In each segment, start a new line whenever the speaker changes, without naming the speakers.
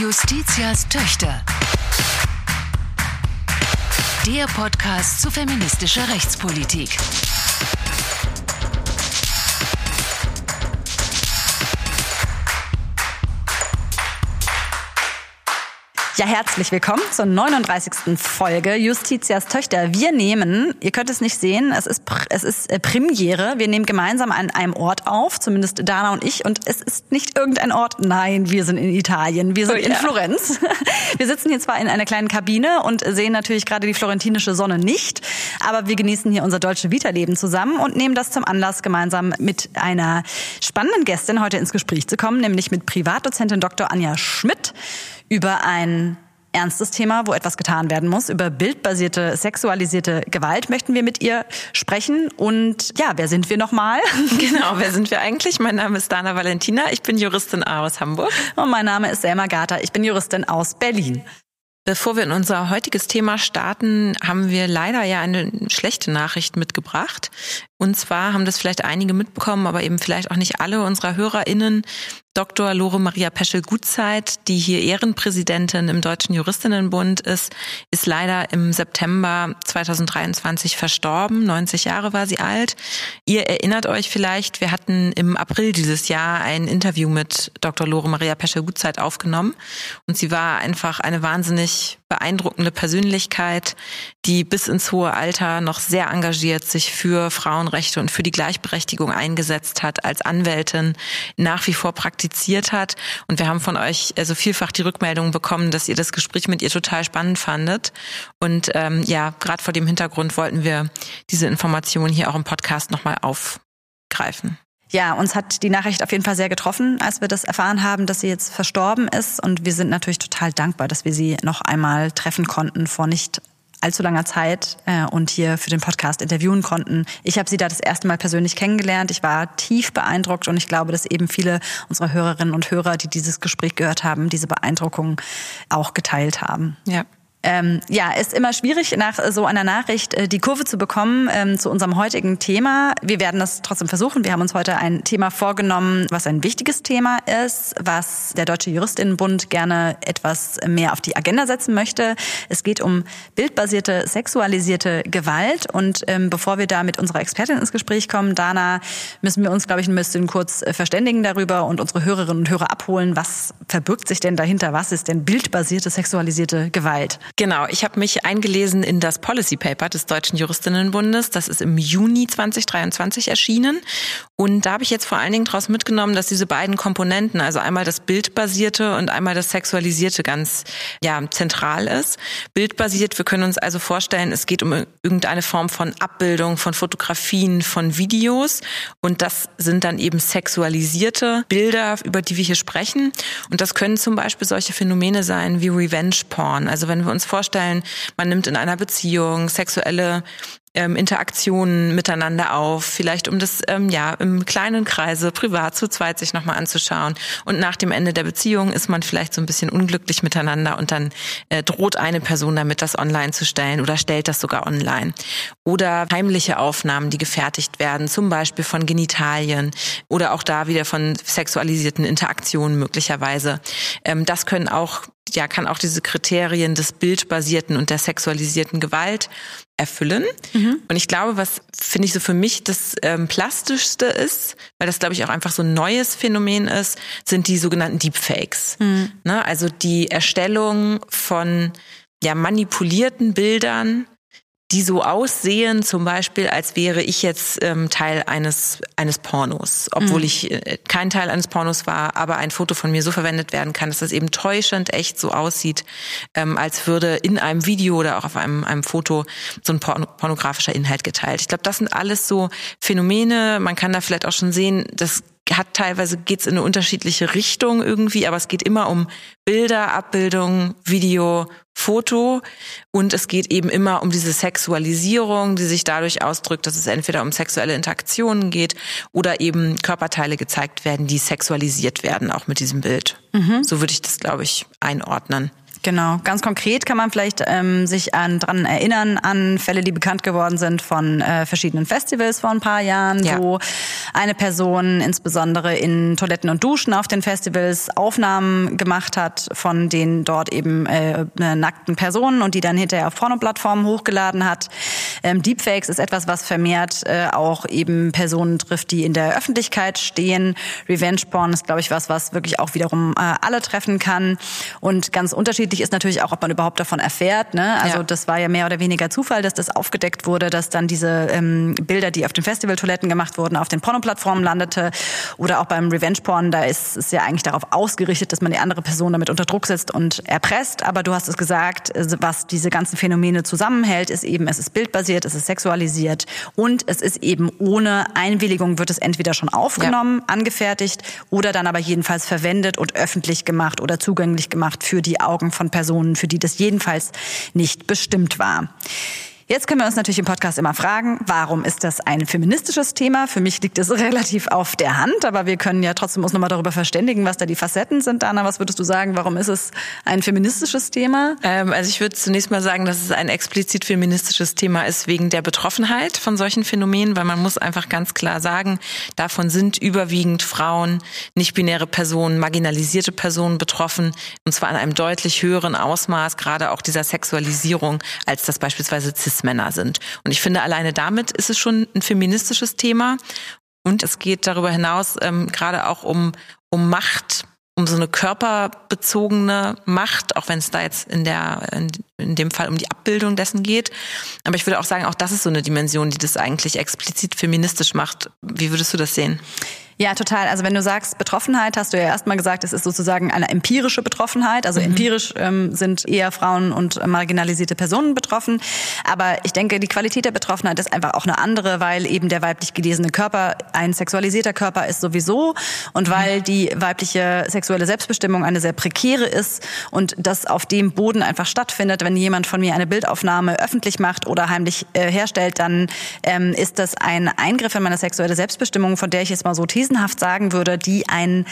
Justitias Töchter. Der Podcast zu feministischer Rechtspolitik.
Ja, herzlich willkommen zur 39. Folge Justitias Töchter. Wir nehmen, ihr könnt es nicht sehen, es ist, es ist äh, Premiere. Wir nehmen gemeinsam an einem Ort auf, zumindest Dana und ich. Und es ist nicht irgendein Ort. Nein, wir sind in Italien. Wir sind oh, in ja. Florenz. Wir sitzen hier zwar in einer kleinen Kabine und sehen natürlich gerade die florentinische Sonne nicht, aber wir genießen hier unser deutsche Vita-Leben zusammen und nehmen das zum Anlass, gemeinsam mit einer spannenden Gästin heute ins Gespräch zu kommen, nämlich mit Privatdozentin Dr. Anja Schmidt über ein ernstes Thema, wo etwas getan werden muss. Über bildbasierte, sexualisierte Gewalt möchten wir mit ihr sprechen. Und ja, wer sind wir nochmal?
Genau, wer sind wir eigentlich? Mein Name ist Dana Valentina, ich bin Juristin aus Hamburg.
Und mein Name ist Selma Gata, ich bin Juristin aus Berlin.
Bevor wir in unser heutiges Thema starten, haben wir leider ja eine schlechte Nachricht mitgebracht. Und zwar haben das vielleicht einige mitbekommen, aber eben vielleicht auch nicht alle unserer HörerInnen. Dr. Lore Maria Peschel-Gutzeit, die hier Ehrenpräsidentin im Deutschen Juristinnenbund ist, ist leider im September 2023 verstorben. 90 Jahre war sie alt. Ihr erinnert euch vielleicht, wir hatten im April dieses Jahr ein Interview mit Dr. Lore Maria Peschel-Gutzeit aufgenommen. Und sie war einfach eine wahnsinnig beeindruckende Persönlichkeit, die bis ins hohe Alter noch sehr engagiert sich für Frauenrechte und für die Gleichberechtigung eingesetzt hat, als Anwältin nach wie vor praktiziert hat. Und wir haben von euch also vielfach die Rückmeldung bekommen, dass ihr das Gespräch mit ihr total spannend fandet. Und ähm, ja, gerade vor dem Hintergrund wollten wir diese Informationen hier auch im Podcast nochmal aufgreifen.
Ja, uns hat die Nachricht auf jeden Fall sehr getroffen, als wir das erfahren haben, dass sie jetzt verstorben ist. Und wir sind natürlich total dankbar, dass wir sie noch einmal treffen konnten vor nicht allzu langer Zeit äh, und hier für den Podcast interviewen konnten. Ich habe sie da das erste Mal persönlich kennengelernt. Ich war tief beeindruckt und ich glaube, dass eben viele unserer Hörerinnen und Hörer, die dieses Gespräch gehört haben, diese Beeindruckung auch geteilt haben.
Ja.
Ähm, ja, ist immer schwierig, nach so einer Nachricht äh, die Kurve zu bekommen ähm, zu unserem heutigen Thema. Wir werden das trotzdem versuchen. Wir haben uns heute ein Thema vorgenommen, was ein wichtiges Thema ist, was der Deutsche Juristinnenbund gerne etwas mehr auf die Agenda setzen möchte. Es geht um bildbasierte, sexualisierte Gewalt. Und ähm, bevor wir da mit unserer Expertin ins Gespräch kommen, Dana, müssen wir uns, glaube ich, ein bisschen kurz äh, verständigen darüber und unsere Hörerinnen und Hörer abholen. Was verbirgt sich denn dahinter? Was ist denn bildbasierte, sexualisierte Gewalt?
Genau, ich habe mich eingelesen in das Policy Paper des Deutschen Juristinnenbundes. Das ist im Juni 2023 erschienen. Und da habe ich jetzt vor allen Dingen daraus mitgenommen, dass diese beiden Komponenten, also einmal das Bildbasierte und einmal das Sexualisierte ganz ja, zentral ist. Bildbasiert, wir können uns also vorstellen, es geht um irgendeine Form von Abbildung, von Fotografien, von Videos. Und das sind dann eben sexualisierte Bilder, über die wir hier sprechen. Und das können zum Beispiel solche Phänomene sein wie Revenge Porn. Also wenn wir uns uns vorstellen, man nimmt in einer Beziehung sexuelle ähm, Interaktionen miteinander auf, vielleicht um das ähm, ja im kleinen Kreise privat zu zweit sich nochmal anzuschauen. Und nach dem Ende der Beziehung ist man vielleicht so ein bisschen unglücklich miteinander und dann äh, droht eine Person damit, das online zu stellen oder stellt das sogar online. Oder heimliche Aufnahmen, die gefertigt werden, zum Beispiel von Genitalien oder auch da wieder von sexualisierten Interaktionen möglicherweise. Ähm, das können auch ja, kann auch diese Kriterien des bildbasierten und der sexualisierten Gewalt erfüllen. Mhm. Und ich glaube, was finde ich so für mich das ähm, plastischste ist, weil das glaube ich auch einfach so ein neues Phänomen ist, sind die sogenannten Deepfakes. Mhm. Ne? Also die Erstellung von ja manipulierten Bildern die so aussehen, zum Beispiel, als wäre ich jetzt ähm, Teil eines eines Pornos, obwohl mhm. ich äh, kein Teil eines Pornos war, aber ein Foto von mir so verwendet werden kann, dass das eben täuschend echt so aussieht, ähm, als würde in einem Video oder auch auf einem einem Foto so ein porn pornografischer Inhalt geteilt. Ich glaube, das sind alles so Phänomene. Man kann da vielleicht auch schon sehen, das hat teilweise geht's in eine unterschiedliche Richtung irgendwie, aber es geht immer um Bilder, Abbildung, Video, Foto und es geht eben immer um diese Sexualisierung, die sich dadurch ausdrückt, dass es entweder um sexuelle Interaktionen geht oder eben Körperteile gezeigt werden, die sexualisiert werden, auch mit diesem Bild. Mhm. So würde ich das, glaube ich, einordnen.
Genau, ganz konkret kann man vielleicht ähm, sich an dran erinnern an Fälle, die bekannt geworden sind von äh, verschiedenen Festivals vor ein paar Jahren, ja. wo eine Person insbesondere in Toiletten und Duschen auf den Festivals Aufnahmen gemacht hat von den dort eben äh, nackten Personen und die dann hinterher auf Pornoplattformen hochgeladen hat. Ähm, Deepfakes ist etwas, was vermehrt äh, auch eben Personen trifft, die in der Öffentlichkeit stehen. Revenge Porn ist, glaube ich, was, was wirklich auch wiederum äh, alle treffen kann und ganz unterschiedlich unterschiedlich ist natürlich auch, ob man überhaupt davon erfährt. Ne? Also ja. das war ja mehr oder weniger Zufall, dass das aufgedeckt wurde, dass dann diese ähm, Bilder, die auf den Festivaltoiletten gemacht wurden, auf den Pornoplattformen landete. Oder auch beim Revenge Porn, da ist es ja eigentlich darauf ausgerichtet, dass man die andere Person damit unter Druck setzt und erpresst. Aber du hast es gesagt, was diese ganzen Phänomene zusammenhält, ist eben, es ist bildbasiert, es ist sexualisiert und es ist eben ohne Einwilligung wird es entweder schon aufgenommen, ja. angefertigt oder dann aber jedenfalls verwendet und öffentlich gemacht oder zugänglich gemacht für die Augen von Personen, für die das jedenfalls nicht bestimmt war. Jetzt können wir uns natürlich im Podcast immer fragen, warum ist das ein feministisches Thema? Für mich liegt es relativ auf der Hand, aber wir können ja trotzdem uns nochmal darüber verständigen, was da die Facetten sind. Dana, was würdest du sagen, warum ist es ein feministisches Thema?
Ähm, also ich würde zunächst mal sagen, dass es ein explizit feministisches Thema ist wegen der Betroffenheit von solchen Phänomenen, weil man muss einfach ganz klar sagen, davon sind überwiegend Frauen, nicht-binäre Personen, marginalisierte Personen betroffen, und zwar in einem deutlich höheren Ausmaß, gerade auch dieser Sexualisierung, als das beispielsweise cis Cis-Männer sind. Und ich finde, alleine damit ist es schon ein feministisches Thema. Und es geht darüber hinaus ähm, gerade auch um, um Macht, um so eine körperbezogene Macht, auch wenn es da jetzt in der in, in, dem Fall um die Abbildung dessen geht. Aber ich würde auch sagen, auch das ist so eine Dimension, die das eigentlich explizit feministisch macht. Wie würdest du das sehen?
Ja, total. Also wenn du sagst Betroffenheit, hast du ja erstmal gesagt, es ist sozusagen eine empirische Betroffenheit. Also mhm. empirisch ähm, sind eher Frauen und marginalisierte Personen betroffen. Aber ich denke, die Qualität der Betroffenheit ist einfach auch eine andere, weil eben der weiblich gelesene Körper ein sexualisierter Körper ist sowieso und mhm. weil die weibliche sexuelle Selbstbestimmung eine sehr prekäre ist und das auf dem Boden einfach stattfindet. Wenn jemand von mir eine Bildaufnahme öffentlich macht oder heimlich äh, herstellt, dann ähm, ist das ein Eingriff in meine sexuelle Selbstbestimmung, von der ich jetzt mal so gewissenhaft sagen würde, die ein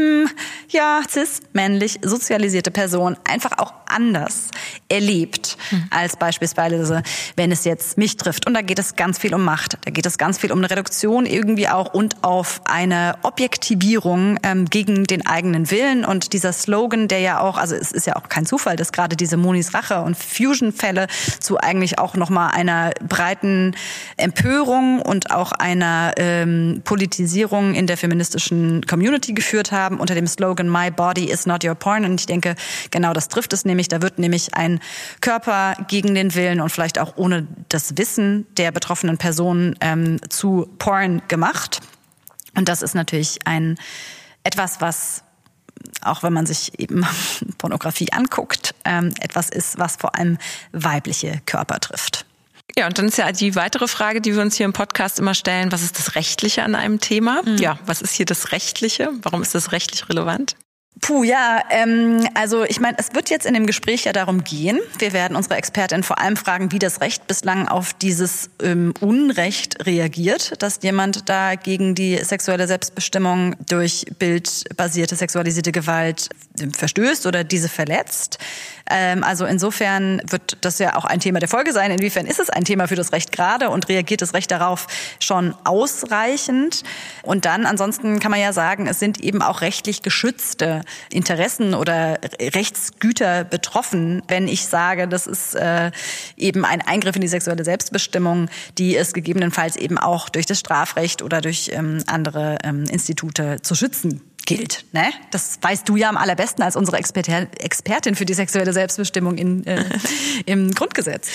hm, ja, cis, männlich, sozialisierte Person einfach auch anders erlebt mhm. als beispielsweise, wenn es jetzt mich trifft. Und da geht es ganz viel um Macht, da geht es ganz viel um eine Reduktion irgendwie auch und auf eine Objektivierung ähm, gegen den eigenen Willen. Und dieser Slogan, der ja auch, also es ist ja auch kein Zufall, dass gerade diese Monis Rache und Fusion-Fälle zu eigentlich auch nochmal einer breiten Empörung und auch einer ähm, Politisierung in der feministischen Community geführt haben unter dem Slogan My Body is not your porn. Und ich denke, genau das trifft es nämlich. Da wird nämlich ein Körper gegen den Willen und vielleicht auch ohne das Wissen der betroffenen Person ähm, zu Porn gemacht. Und das ist natürlich ein etwas, was auch wenn man sich eben Pornografie anguckt, ähm, etwas ist, was vor allem weibliche Körper trifft.
Ja, und dann ist ja die weitere Frage, die wir uns hier im Podcast immer stellen, was ist das Rechtliche an einem Thema? Mhm. Ja, was ist hier das Rechtliche? Warum ist das rechtlich relevant?
Puh, ja, ähm, also ich meine, es wird jetzt in dem Gespräch ja darum gehen. Wir werden unsere Expertin vor allem fragen, wie das Recht bislang auf dieses ähm, Unrecht reagiert, dass jemand da gegen die sexuelle Selbstbestimmung durch bildbasierte sexualisierte Gewalt verstößt oder diese verletzt. Ähm, also insofern wird das ja auch ein Thema der Folge sein. Inwiefern ist es ein Thema für das Recht gerade und reagiert das Recht darauf schon ausreichend? Und dann ansonsten kann man ja sagen, es sind eben auch rechtlich geschützte Interessen oder Rechtsgüter betroffen, wenn ich sage, das ist äh, eben ein Eingriff in die sexuelle Selbstbestimmung, die es gegebenenfalls eben auch durch das Strafrecht oder durch ähm, andere ähm, Institute zu schützen gilt. Ne? Das weißt du ja am allerbesten als unsere Expertin für die sexuelle Selbstbestimmung in, äh, im Grundgesetz.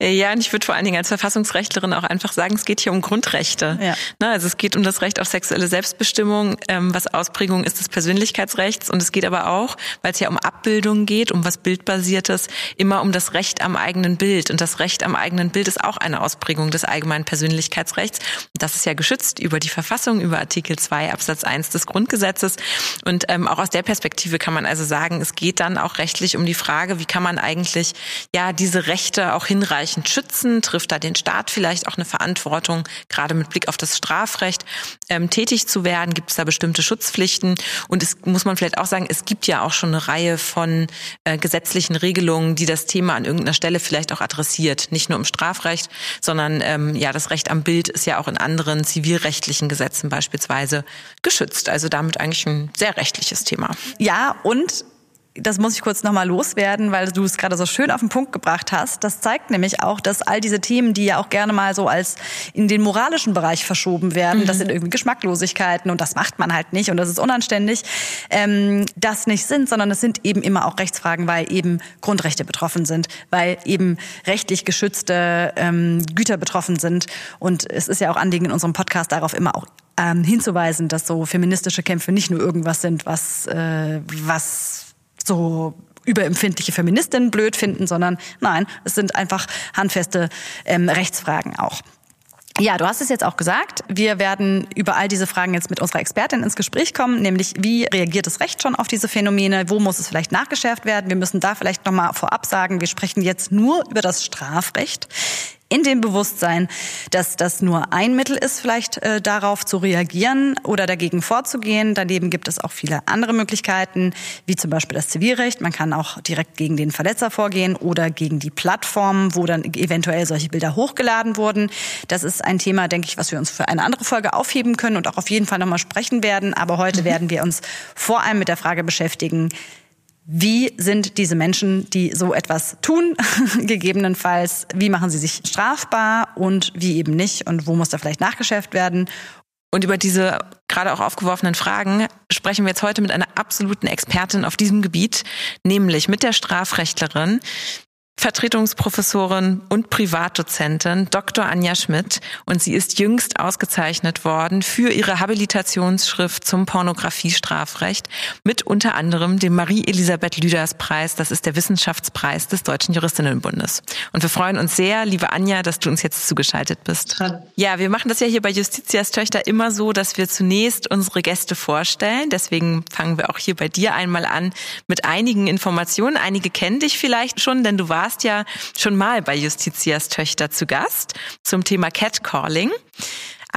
Ja, und ich würde vor allen Dingen als Verfassungsrechtlerin auch einfach sagen, es geht hier um Grundrechte. Ja. Ne, also es geht um das Recht auf sexuelle Selbstbestimmung, ähm, was Ausprägung ist des Persönlichkeitsrechts. Und es geht aber auch, weil es ja um Abbildung geht, um was Bildbasiertes, immer um das Recht am eigenen Bild. Und das Recht am eigenen Bild ist auch eine Ausprägung des allgemeinen Persönlichkeitsrechts. Das ist ja geschützt über die Verfassung, über Artikel 2 Absatz 1 des Grundgesetzes. Und ähm, auch aus der Perspektive kann man also sagen, es geht dann auch rechtlich um die Frage, wie kann man eigentlich ja diese Rechte auch hinreichend schützen? Trifft da den Staat vielleicht auch eine Verantwortung, gerade mit Blick auf das Strafrecht, ähm, tätig zu werden? Gibt es da bestimmte Schutzpflichten? Und es muss man vielleicht auch sagen, es gibt ja auch schon eine Reihe von äh, gesetzlichen Regelungen, die das Thema an irgendeiner Stelle vielleicht auch adressiert. Nicht nur im Strafrecht, sondern ähm, ja, das Recht am Bild ist ja auch in anderen zivilrechtlichen Gesetzen beispielsweise geschützt. Also damit eigentlich ein sehr rechtliches Thema.
Ja, und das muss ich kurz nochmal loswerden, weil du es gerade so schön auf den Punkt gebracht hast. Das zeigt nämlich auch, dass all diese Themen, die ja auch gerne mal so als in den moralischen Bereich verschoben werden, mhm. das sind irgendwie Geschmacklosigkeiten und das macht man halt nicht und das ist unanständig, ähm, das nicht sind, sondern es sind eben immer auch Rechtsfragen, weil eben Grundrechte betroffen sind, weil eben rechtlich geschützte ähm, Güter betroffen sind. Und es ist ja auch Anliegen in unserem Podcast darauf immer auch ähm, hinzuweisen, dass so feministische Kämpfe nicht nur irgendwas sind, was, äh, was so überempfindliche Feministinnen blöd finden, sondern nein, es sind einfach handfeste ähm, Rechtsfragen auch. Ja, du hast es jetzt auch gesagt. Wir werden über all diese Fragen jetzt mit unserer Expertin ins Gespräch kommen, nämlich wie reagiert das Recht schon auf diese Phänomene? Wo muss es vielleicht nachgeschärft werden? Wir müssen da vielleicht nochmal vorab sagen, wir sprechen jetzt nur über das Strafrecht in dem Bewusstsein, dass das nur ein Mittel ist, vielleicht äh, darauf zu reagieren oder dagegen vorzugehen. Daneben gibt es auch viele andere Möglichkeiten, wie zum Beispiel das Zivilrecht. Man kann auch direkt gegen den Verletzer vorgehen oder gegen die Plattformen, wo dann eventuell solche Bilder hochgeladen wurden. Das ist ein Thema, denke ich, was wir uns für eine andere Folge aufheben können und auch auf jeden Fall nochmal sprechen werden. Aber heute mhm. werden wir uns vor allem mit der Frage beschäftigen, wie sind diese Menschen, die so etwas tun, gegebenenfalls, wie machen sie sich strafbar und wie eben nicht und wo muss da vielleicht nachgeschärft werden?
Und über diese gerade auch aufgeworfenen Fragen sprechen wir jetzt heute mit einer absoluten Expertin auf diesem Gebiet, nämlich mit der Strafrechtlerin Vertretungsprofessorin und Privatdozentin Dr. Anja Schmidt und sie ist jüngst ausgezeichnet worden für ihre Habilitationsschrift zum Pornografiestrafrecht mit unter anderem dem Marie-Elisabeth Lüders Preis. Das ist der Wissenschaftspreis des Deutschen Juristinnenbundes. Und wir freuen uns sehr, liebe Anja, dass du uns jetzt zugeschaltet bist. Ja, wir machen das ja hier bei Justitias Töchter immer so, dass wir zunächst unsere Gäste vorstellen. Deswegen fangen wir auch hier bei dir einmal an mit einigen Informationen. Einige kennen dich vielleicht schon, denn du warst warst ja schon mal bei Justitias Töchter zu Gast zum Thema Catcalling.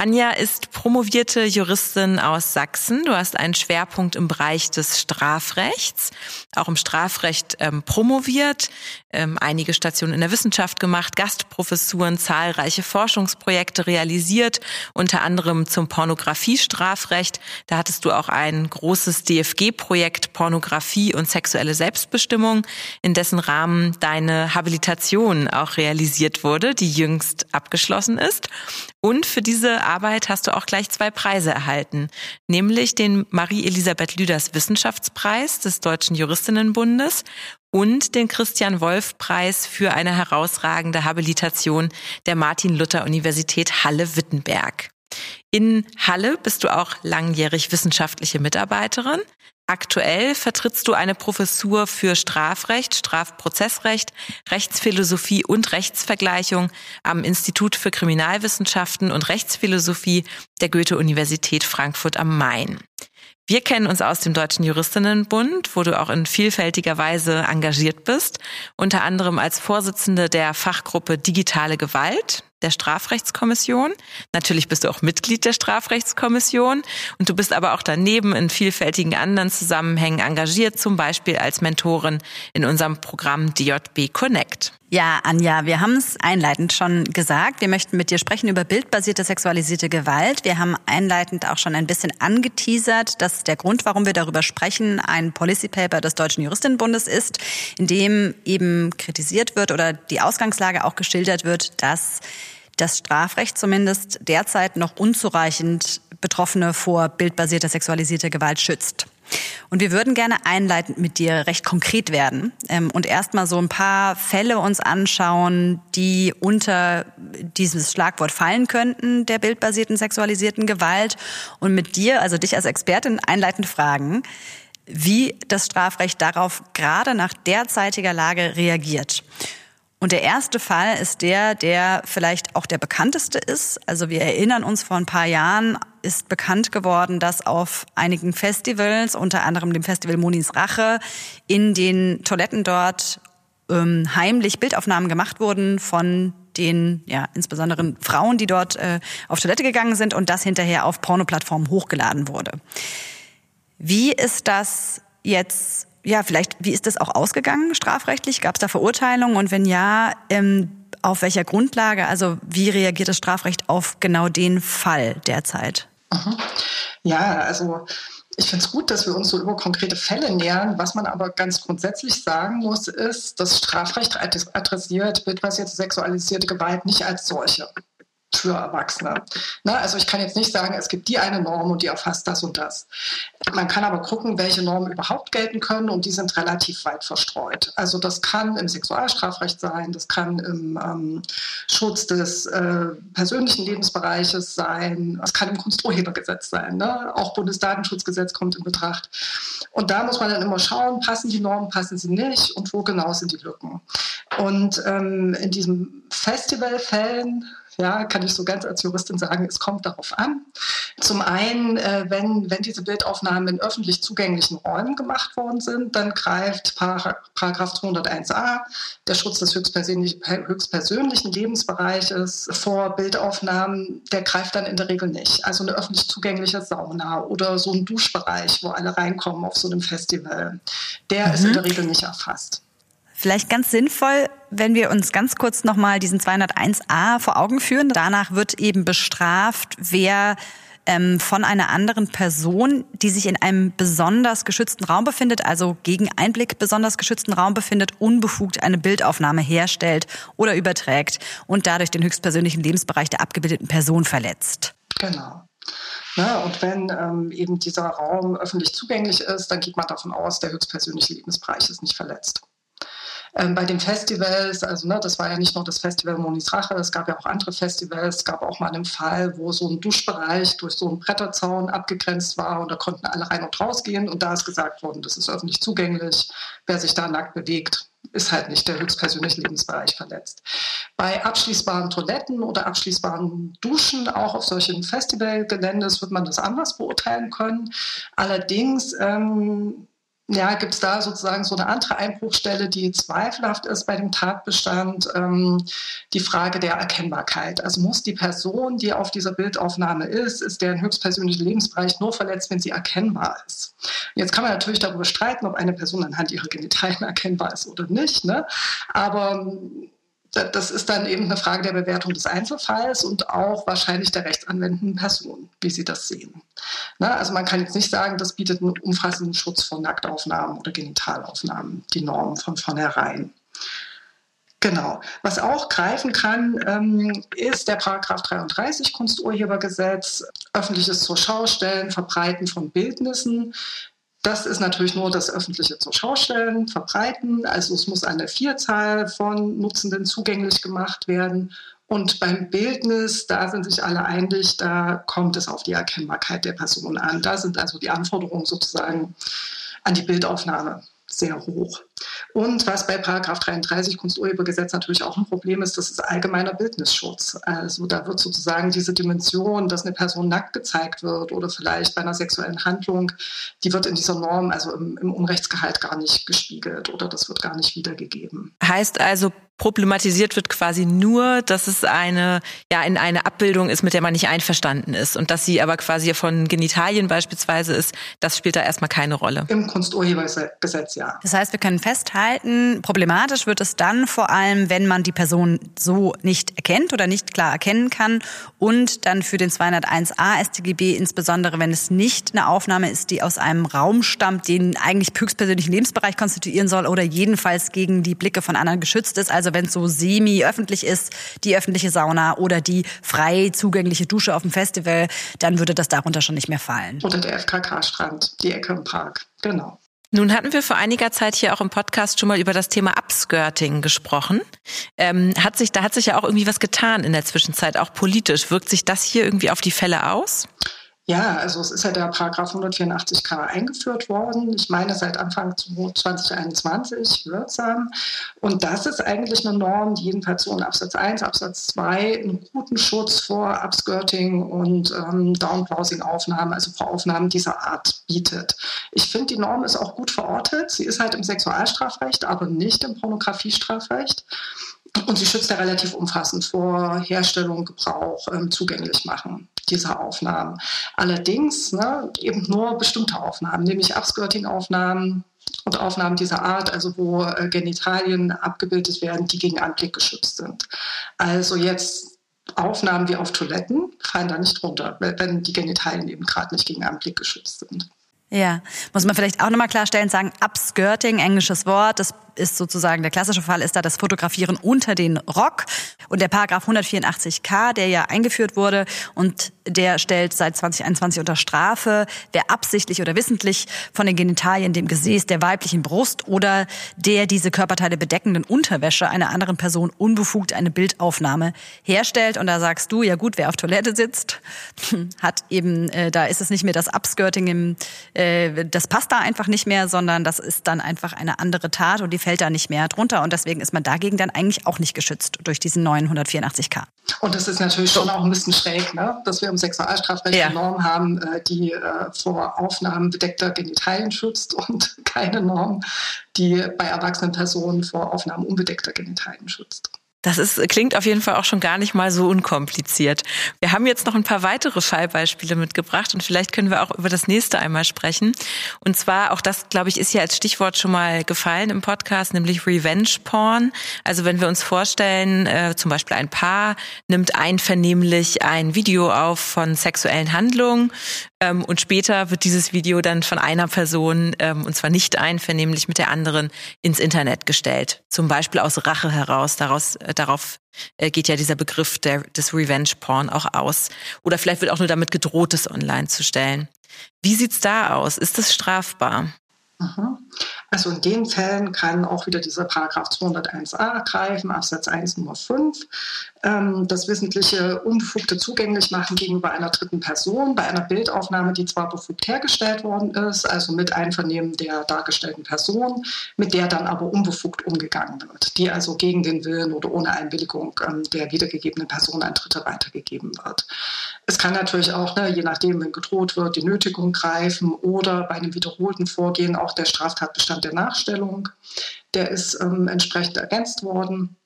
Anja ist promovierte Juristin aus Sachsen. Du hast einen Schwerpunkt im Bereich des Strafrechts, auch im Strafrecht ähm, promoviert, ähm, einige Stationen in der Wissenschaft gemacht, Gastprofessuren, zahlreiche Forschungsprojekte realisiert, unter anderem zum Pornografiestrafrecht. Da hattest du auch ein großes DFG-Projekt Pornografie und sexuelle Selbstbestimmung, in dessen Rahmen deine Habilitation auch realisiert wurde, die jüngst abgeschlossen ist. Und für diese Arbeit hast du auch gleich zwei Preise erhalten, nämlich den Marie-Elisabeth Lüders Wissenschaftspreis des Deutschen Juristinnenbundes und den Christian Wolf Preis für eine herausragende Habilitation der Martin Luther Universität Halle-Wittenberg. In Halle bist du auch langjährig wissenschaftliche Mitarbeiterin. Aktuell vertrittst du eine Professur für Strafrecht, Strafprozessrecht, Rechtsphilosophie und Rechtsvergleichung am Institut für Kriminalwissenschaften und Rechtsphilosophie der Goethe-Universität Frankfurt am Main. Wir kennen uns aus dem Deutschen Juristinnenbund, wo du auch in vielfältiger Weise engagiert bist, unter anderem als Vorsitzende der Fachgruppe Digitale Gewalt der Strafrechtskommission. Natürlich bist du auch Mitglied der Strafrechtskommission und du bist aber auch daneben in vielfältigen anderen Zusammenhängen engagiert, zum Beispiel als Mentorin in unserem Programm DJB Connect.
Ja, Anja, wir haben es einleitend schon gesagt. Wir möchten mit dir sprechen über bildbasierte sexualisierte Gewalt. Wir haben einleitend auch schon ein bisschen angeteasert, dass der Grund, warum wir darüber sprechen, ein Policy Paper des Deutschen Juristinnenbundes ist, in dem eben kritisiert wird oder die Ausgangslage auch geschildert wird, dass das Strafrecht zumindest derzeit noch unzureichend Betroffene vor bildbasierter sexualisierter Gewalt schützt. Und wir würden gerne einleitend mit dir recht konkret werden ähm, und erstmal so ein paar Fälle uns anschauen, die unter dieses Schlagwort fallen könnten, der bildbasierten sexualisierten Gewalt. Und mit dir, also dich als Expertin, einleitend fragen, wie das Strafrecht darauf gerade nach derzeitiger Lage reagiert. Und der erste Fall ist der, der vielleicht auch der bekannteste ist. Also wir erinnern uns, vor ein paar Jahren ist bekannt geworden, dass auf einigen Festivals, unter anderem dem Festival Monis Rache, in den Toiletten dort ähm, heimlich Bildaufnahmen gemacht wurden von den, ja, insbesondere Frauen, die dort äh, auf Toilette gegangen sind und das hinterher auf Pornoplattformen hochgeladen wurde. Wie ist das jetzt ja, vielleicht, wie ist das auch ausgegangen strafrechtlich? Gab es da Verurteilungen? Und wenn ja, ähm, auf welcher Grundlage? Also wie reagiert das Strafrecht auf genau den Fall derzeit?
Mhm. Ja, also ich finde es gut, dass wir uns so über konkrete Fälle nähern. Was man aber ganz grundsätzlich sagen muss, ist, dass Strafrecht adressiert bildbasierte sexualisierte Gewalt nicht als solche für Erwachsene. Na, also ich kann jetzt nicht sagen, es gibt die eine Norm und die erfasst das und das. Man kann aber gucken, welche Normen überhaupt gelten können und die sind relativ weit verstreut. Also das kann im Sexualstrafrecht sein, das kann im ähm, Schutz des äh, persönlichen Lebensbereiches sein, das kann im Kunsturhebergesetz sein. Ne? Auch Bundesdatenschutzgesetz kommt in Betracht. Und da muss man dann immer schauen, passen die Normen, passen sie nicht und wo genau sind die Lücken. Und ähm, in diesen Festivalfällen ja, kann ich so ganz als Juristin sagen, es kommt darauf an. Zum einen, äh, wenn, wenn diese Bildaufnahmen in öffentlich zugänglichen Räumen gemacht worden sind, dann greift Paragraph 201a, der Schutz des höchstpersönlich, höchstpersönlichen Lebensbereiches vor Bildaufnahmen, der greift dann in der Regel nicht. Also eine öffentlich zugängliche Sauna oder so ein Duschbereich, wo alle reinkommen auf so einem Festival, der mhm. ist in mhm. der Regel nicht erfasst.
Vielleicht ganz sinnvoll, wenn wir uns ganz kurz nochmal diesen 201a vor Augen führen. Danach wird eben bestraft, wer ähm, von einer anderen Person, die sich in einem besonders geschützten Raum befindet, also gegen Einblick besonders geschützten Raum befindet, unbefugt eine Bildaufnahme herstellt oder überträgt und dadurch den höchstpersönlichen Lebensbereich der abgebildeten Person verletzt.
Genau. Ja, und wenn ähm, eben dieser Raum öffentlich zugänglich ist, dann geht man davon aus, der höchstpersönliche Lebensbereich ist nicht verletzt. Ähm, bei den Festivals, also ne, das war ja nicht nur das Festival Monis Rache, es gab ja auch andere Festivals, es gab auch mal einen Fall, wo so ein Duschbereich durch so einen Bretterzaun abgegrenzt war und da konnten alle rein und raus gehen und da ist gesagt worden, das ist öffentlich zugänglich, wer sich da nackt bewegt, ist halt nicht der höchstpersönliche Lebensbereich verletzt. Bei abschließbaren Toiletten oder abschließbaren Duschen, auch auf solchen Festivalgeländes, wird man das anders beurteilen können. Allerdings ähm, ja, gibt es da sozusagen so eine andere Einbruchstelle, die zweifelhaft ist bei dem Tatbestand, ähm, die Frage der Erkennbarkeit. Also muss die Person, die auf dieser Bildaufnahme ist, ist deren höchstpersönlicher Lebensbereich nur verletzt, wenn sie erkennbar ist. Jetzt kann man natürlich darüber streiten, ob eine Person anhand ihrer Genitalien erkennbar ist oder nicht. Ne? Aber das ist dann eben eine Frage der Bewertung des Einzelfalls und auch wahrscheinlich der rechtsanwendenden Person, wie sie das sehen. Na, also man kann jetzt nicht sagen, das bietet einen umfassenden Schutz von Nacktaufnahmen oder Genitalaufnahmen, die Norm von vornherein. Genau. Was auch greifen kann, ähm, ist der Paragraph 33 Kunsturhebergesetz, öffentliches zur Schaustellen, Verbreiten von Bildnissen. Das ist natürlich nur das öffentliche zur Schaustellen, verbreiten. Also es muss eine Vielzahl von Nutzenden zugänglich gemacht werden. Und beim Bildnis, da sind sich alle einig, da kommt es auf die Erkennbarkeit der Person an. Da sind also die Anforderungen sozusagen an die Bildaufnahme sehr hoch. Und was bei Paragraph 33 Kunsturhebergesetz natürlich auch ein Problem ist, das ist allgemeiner Bildnisschutz. Also da wird sozusagen diese Dimension, dass eine Person nackt gezeigt wird oder vielleicht bei einer sexuellen Handlung, die wird in dieser Norm, also im, im Unrechtsgehalt gar nicht gespiegelt oder das wird gar nicht wiedergegeben.
Heißt also, problematisiert wird quasi nur, dass es eine, ja, in eine Abbildung ist, mit der man nicht einverstanden ist und dass sie aber quasi von Genitalien beispielsweise ist, das spielt da erstmal keine Rolle.
Im Kunsturhebergesetz, ja.
Das heißt, wir können festhalten, problematisch wird es dann vor allem, wenn man die Person so nicht erkennt oder nicht klar erkennen kann und dann für den 201a StGB insbesondere, wenn es nicht eine Aufnahme ist, die aus einem Raum stammt, den eigentlich höchstpersönlichen Lebensbereich konstituieren soll oder jedenfalls gegen die Blicke von anderen geschützt ist. Also wenn es so semi-öffentlich ist, die öffentliche Sauna oder die frei zugängliche Dusche auf dem Festival, dann würde das darunter schon nicht mehr fallen.
Oder der FKK-Strand, die Ecke im Park, genau.
Nun hatten wir vor einiger Zeit hier auch im Podcast schon mal über das Thema Upskirting gesprochen. Ähm, hat sich, da hat sich ja auch irgendwie was getan in der Zwischenzeit, auch politisch. Wirkt sich das hier irgendwie auf die Fälle aus?
Ja, also es ist ja der Paragraph 184k eingeführt worden. Ich meine seit Anfang 2021 wirksam. Und das ist eigentlich eine Norm, die jedenfalls so in Absatz 1, Absatz 2 einen guten Schutz vor Upskirting und ähm, Downbrowsing-Aufnahmen, also vor Aufnahmen dieser Art bietet. Ich finde, die Norm ist auch gut verortet. Sie ist halt im Sexualstrafrecht, aber nicht im Pornografiestrafrecht. Und sie schützt ja relativ umfassend vor Herstellung, Gebrauch, ähm, zugänglich machen dieser Aufnahmen. Allerdings ne, eben nur bestimmte Aufnahmen, nämlich Upskirting-Aufnahmen und Aufnahmen dieser Art, also wo äh, Genitalien abgebildet werden, die gegen Anblick geschützt sind. Also jetzt Aufnahmen wie auf Toiletten fallen da nicht drunter, wenn die Genitalien eben gerade nicht gegen Anblick geschützt sind.
Ja, muss man vielleicht auch nochmal klarstellen, sagen, Upskirting, englisches Wort, das ist sozusagen, der klassische Fall ist da das Fotografieren unter den Rock. Und der Paragraph 184k, der ja eingeführt wurde und der stellt seit 2021 unter Strafe, wer absichtlich oder wissentlich von den Genitalien, dem Gesäß der weiblichen Brust oder der diese Körperteile bedeckenden Unterwäsche einer anderen Person unbefugt eine Bildaufnahme herstellt. Und da sagst du, ja gut, wer auf Toilette sitzt, hat eben, äh, da ist es nicht mehr das Upskirting, im, äh, das passt da einfach nicht mehr, sondern das ist dann einfach eine andere Tat und die fällt da nicht mehr drunter. Und deswegen ist man dagegen dann eigentlich auch nicht geschützt durch diesen neuen 184k.
Und das ist natürlich schon auch ein bisschen schräg, ne? dass wir im Sexualstrafrecht ja. eine Norm haben, äh, die äh, vor Aufnahmen bedeckter Genitalien schützt und keine Norm, die bei erwachsenen Personen vor Aufnahmen unbedeckter Genitalien schützt.
Das ist, klingt auf jeden Fall auch schon gar nicht mal so unkompliziert. Wir haben jetzt noch ein paar weitere Fallbeispiele mitgebracht und vielleicht können wir auch über das nächste einmal sprechen. Und zwar, auch das, glaube ich, ist ja als Stichwort schon mal gefallen im Podcast, nämlich Revenge Porn. Also wenn wir uns vorstellen, äh, zum Beispiel ein Paar nimmt einvernehmlich ein Video auf von sexuellen Handlungen ähm, und später wird dieses Video dann von einer Person, ähm, und zwar nicht einvernehmlich mit der anderen, ins Internet gestellt. Zum Beispiel aus Rache heraus. Daraus, äh, darauf äh, geht ja dieser Begriff der, des Revenge Porn auch aus. Oder vielleicht wird auch nur damit gedroht, es online zu stellen. Wie sieht's da aus? Ist das strafbar?
Also in den Fällen kann auch wieder dieser Paragraph 201a greifen, Absatz 1 Nummer 5, ähm, das wissentliche unbefugte zugänglich machen gegenüber einer dritten Person bei einer Bildaufnahme, die zwar befugt hergestellt worden ist, also mit Einvernehmen der dargestellten Person, mit der dann aber unbefugt umgegangen wird, die also gegen den Willen oder ohne Einwilligung ähm, der wiedergegebenen Person an Dritte weitergegeben wird. Es kann natürlich auch, ne, je nachdem, wenn gedroht wird, die Nötigung greifen oder bei einem wiederholten Vorgehen auch der Straftatbestand der Nachstellung. Der ist ähm, entsprechend ergänzt worden.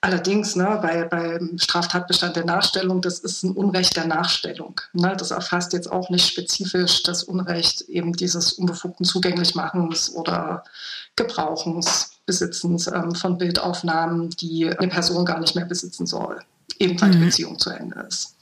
Allerdings ne, bei, beim Straftatbestand der Nachstellung, das ist ein Unrecht der Nachstellung. Ne, das erfasst jetzt auch nicht spezifisch das Unrecht eben dieses unbefugten Zugänglichmachens oder Gebrauchens, Besitzens ähm, von Bildaufnahmen, die eine Person gar nicht mehr besitzen soll, ebenfalls mhm. Beziehung zu Ende ist.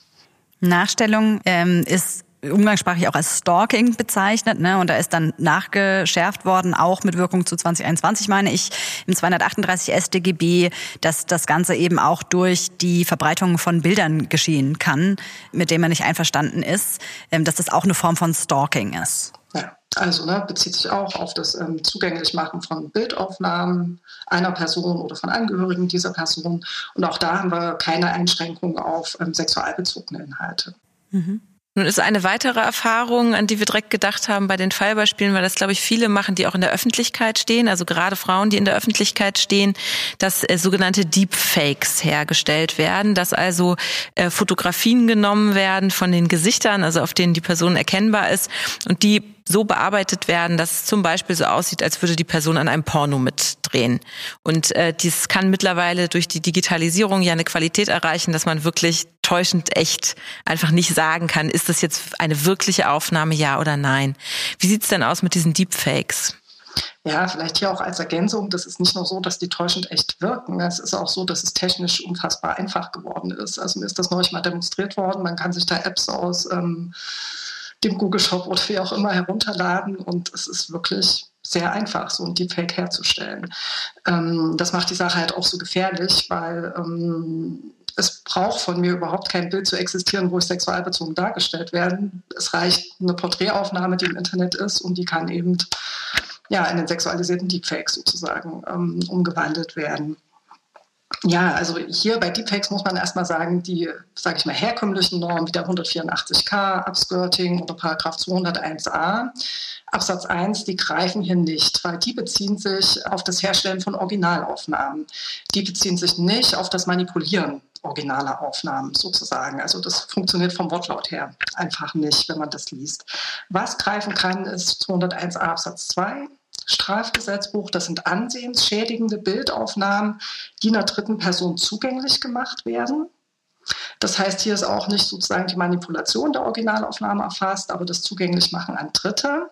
Nachstellung ähm, ist umgangssprachlich auch als Stalking bezeichnet. Ne? Und da ist dann nachgeschärft worden, auch mit Wirkung zu 2021, meine ich, im 238 StGB, dass das Ganze eben auch durch die Verbreitung von Bildern geschehen kann, mit denen man nicht einverstanden ist, ähm, dass das auch eine Form von Stalking ist.
Ja. Also ne, bezieht sich auch auf das ähm, Zugänglichmachen von Bildaufnahmen einer Person oder von Angehörigen dieser Person. Und auch da haben wir keine Einschränkung auf ähm, sexualbezogene Inhalte.
Mhm. Nun ist eine weitere Erfahrung, an die wir direkt gedacht haben bei den Fallbeispielen, weil das, glaube ich, viele machen, die auch in der Öffentlichkeit stehen, also gerade Frauen, die in der Öffentlichkeit stehen, dass äh, sogenannte Deepfakes hergestellt werden, dass also äh, Fotografien genommen werden von den Gesichtern, also auf denen die Person erkennbar ist und die so bearbeitet werden, dass es zum Beispiel so aussieht, als würde die Person an einem Porno mitdrehen. Und äh, dies kann mittlerweile durch die Digitalisierung ja eine Qualität erreichen, dass man wirklich täuschend echt einfach nicht sagen kann, ist das jetzt eine wirkliche Aufnahme, ja oder nein. Wie sieht's denn aus mit diesen Deepfakes?
Ja, vielleicht hier auch als Ergänzung, das ist nicht nur so, dass die täuschend echt wirken, es ist auch so, dass es technisch unfassbar einfach geworden ist. Also mir ist das neulich mal demonstriert worden, man kann sich da Apps aus ähm, dem Google Shop oder wie auch immer herunterladen und es ist wirklich sehr einfach, so ein Deepfake herzustellen. Ähm, das macht die Sache halt auch so gefährlich, weil ähm, es braucht von mir überhaupt kein Bild zu existieren, wo ich sexualbezogen dargestellt werde. Es reicht eine Porträtaufnahme, die im Internet ist und die kann eben ja, in den sexualisierten Deepfake sozusagen ähm, umgewandelt werden. Ja, also hier bei Deepfakes muss man erstmal sagen, die, sage ich mal, herkömmlichen Normen wie der 184k, Upskirting oder Paragraph 201a, Absatz 1, die greifen hier nicht, weil die beziehen sich auf das Herstellen von Originalaufnahmen. Die beziehen sich nicht auf das Manipulieren originaler Aufnahmen sozusagen. Also das funktioniert vom Wortlaut her einfach nicht, wenn man das liest. Was greifen kann, ist 201a Absatz 2. Strafgesetzbuch, das sind ansehensschädigende Bildaufnahmen, die einer dritten Person zugänglich gemacht werden. Das heißt, hier ist auch nicht sozusagen die Manipulation der Originalaufnahme erfasst, aber das Zugänglichmachen an Dritte.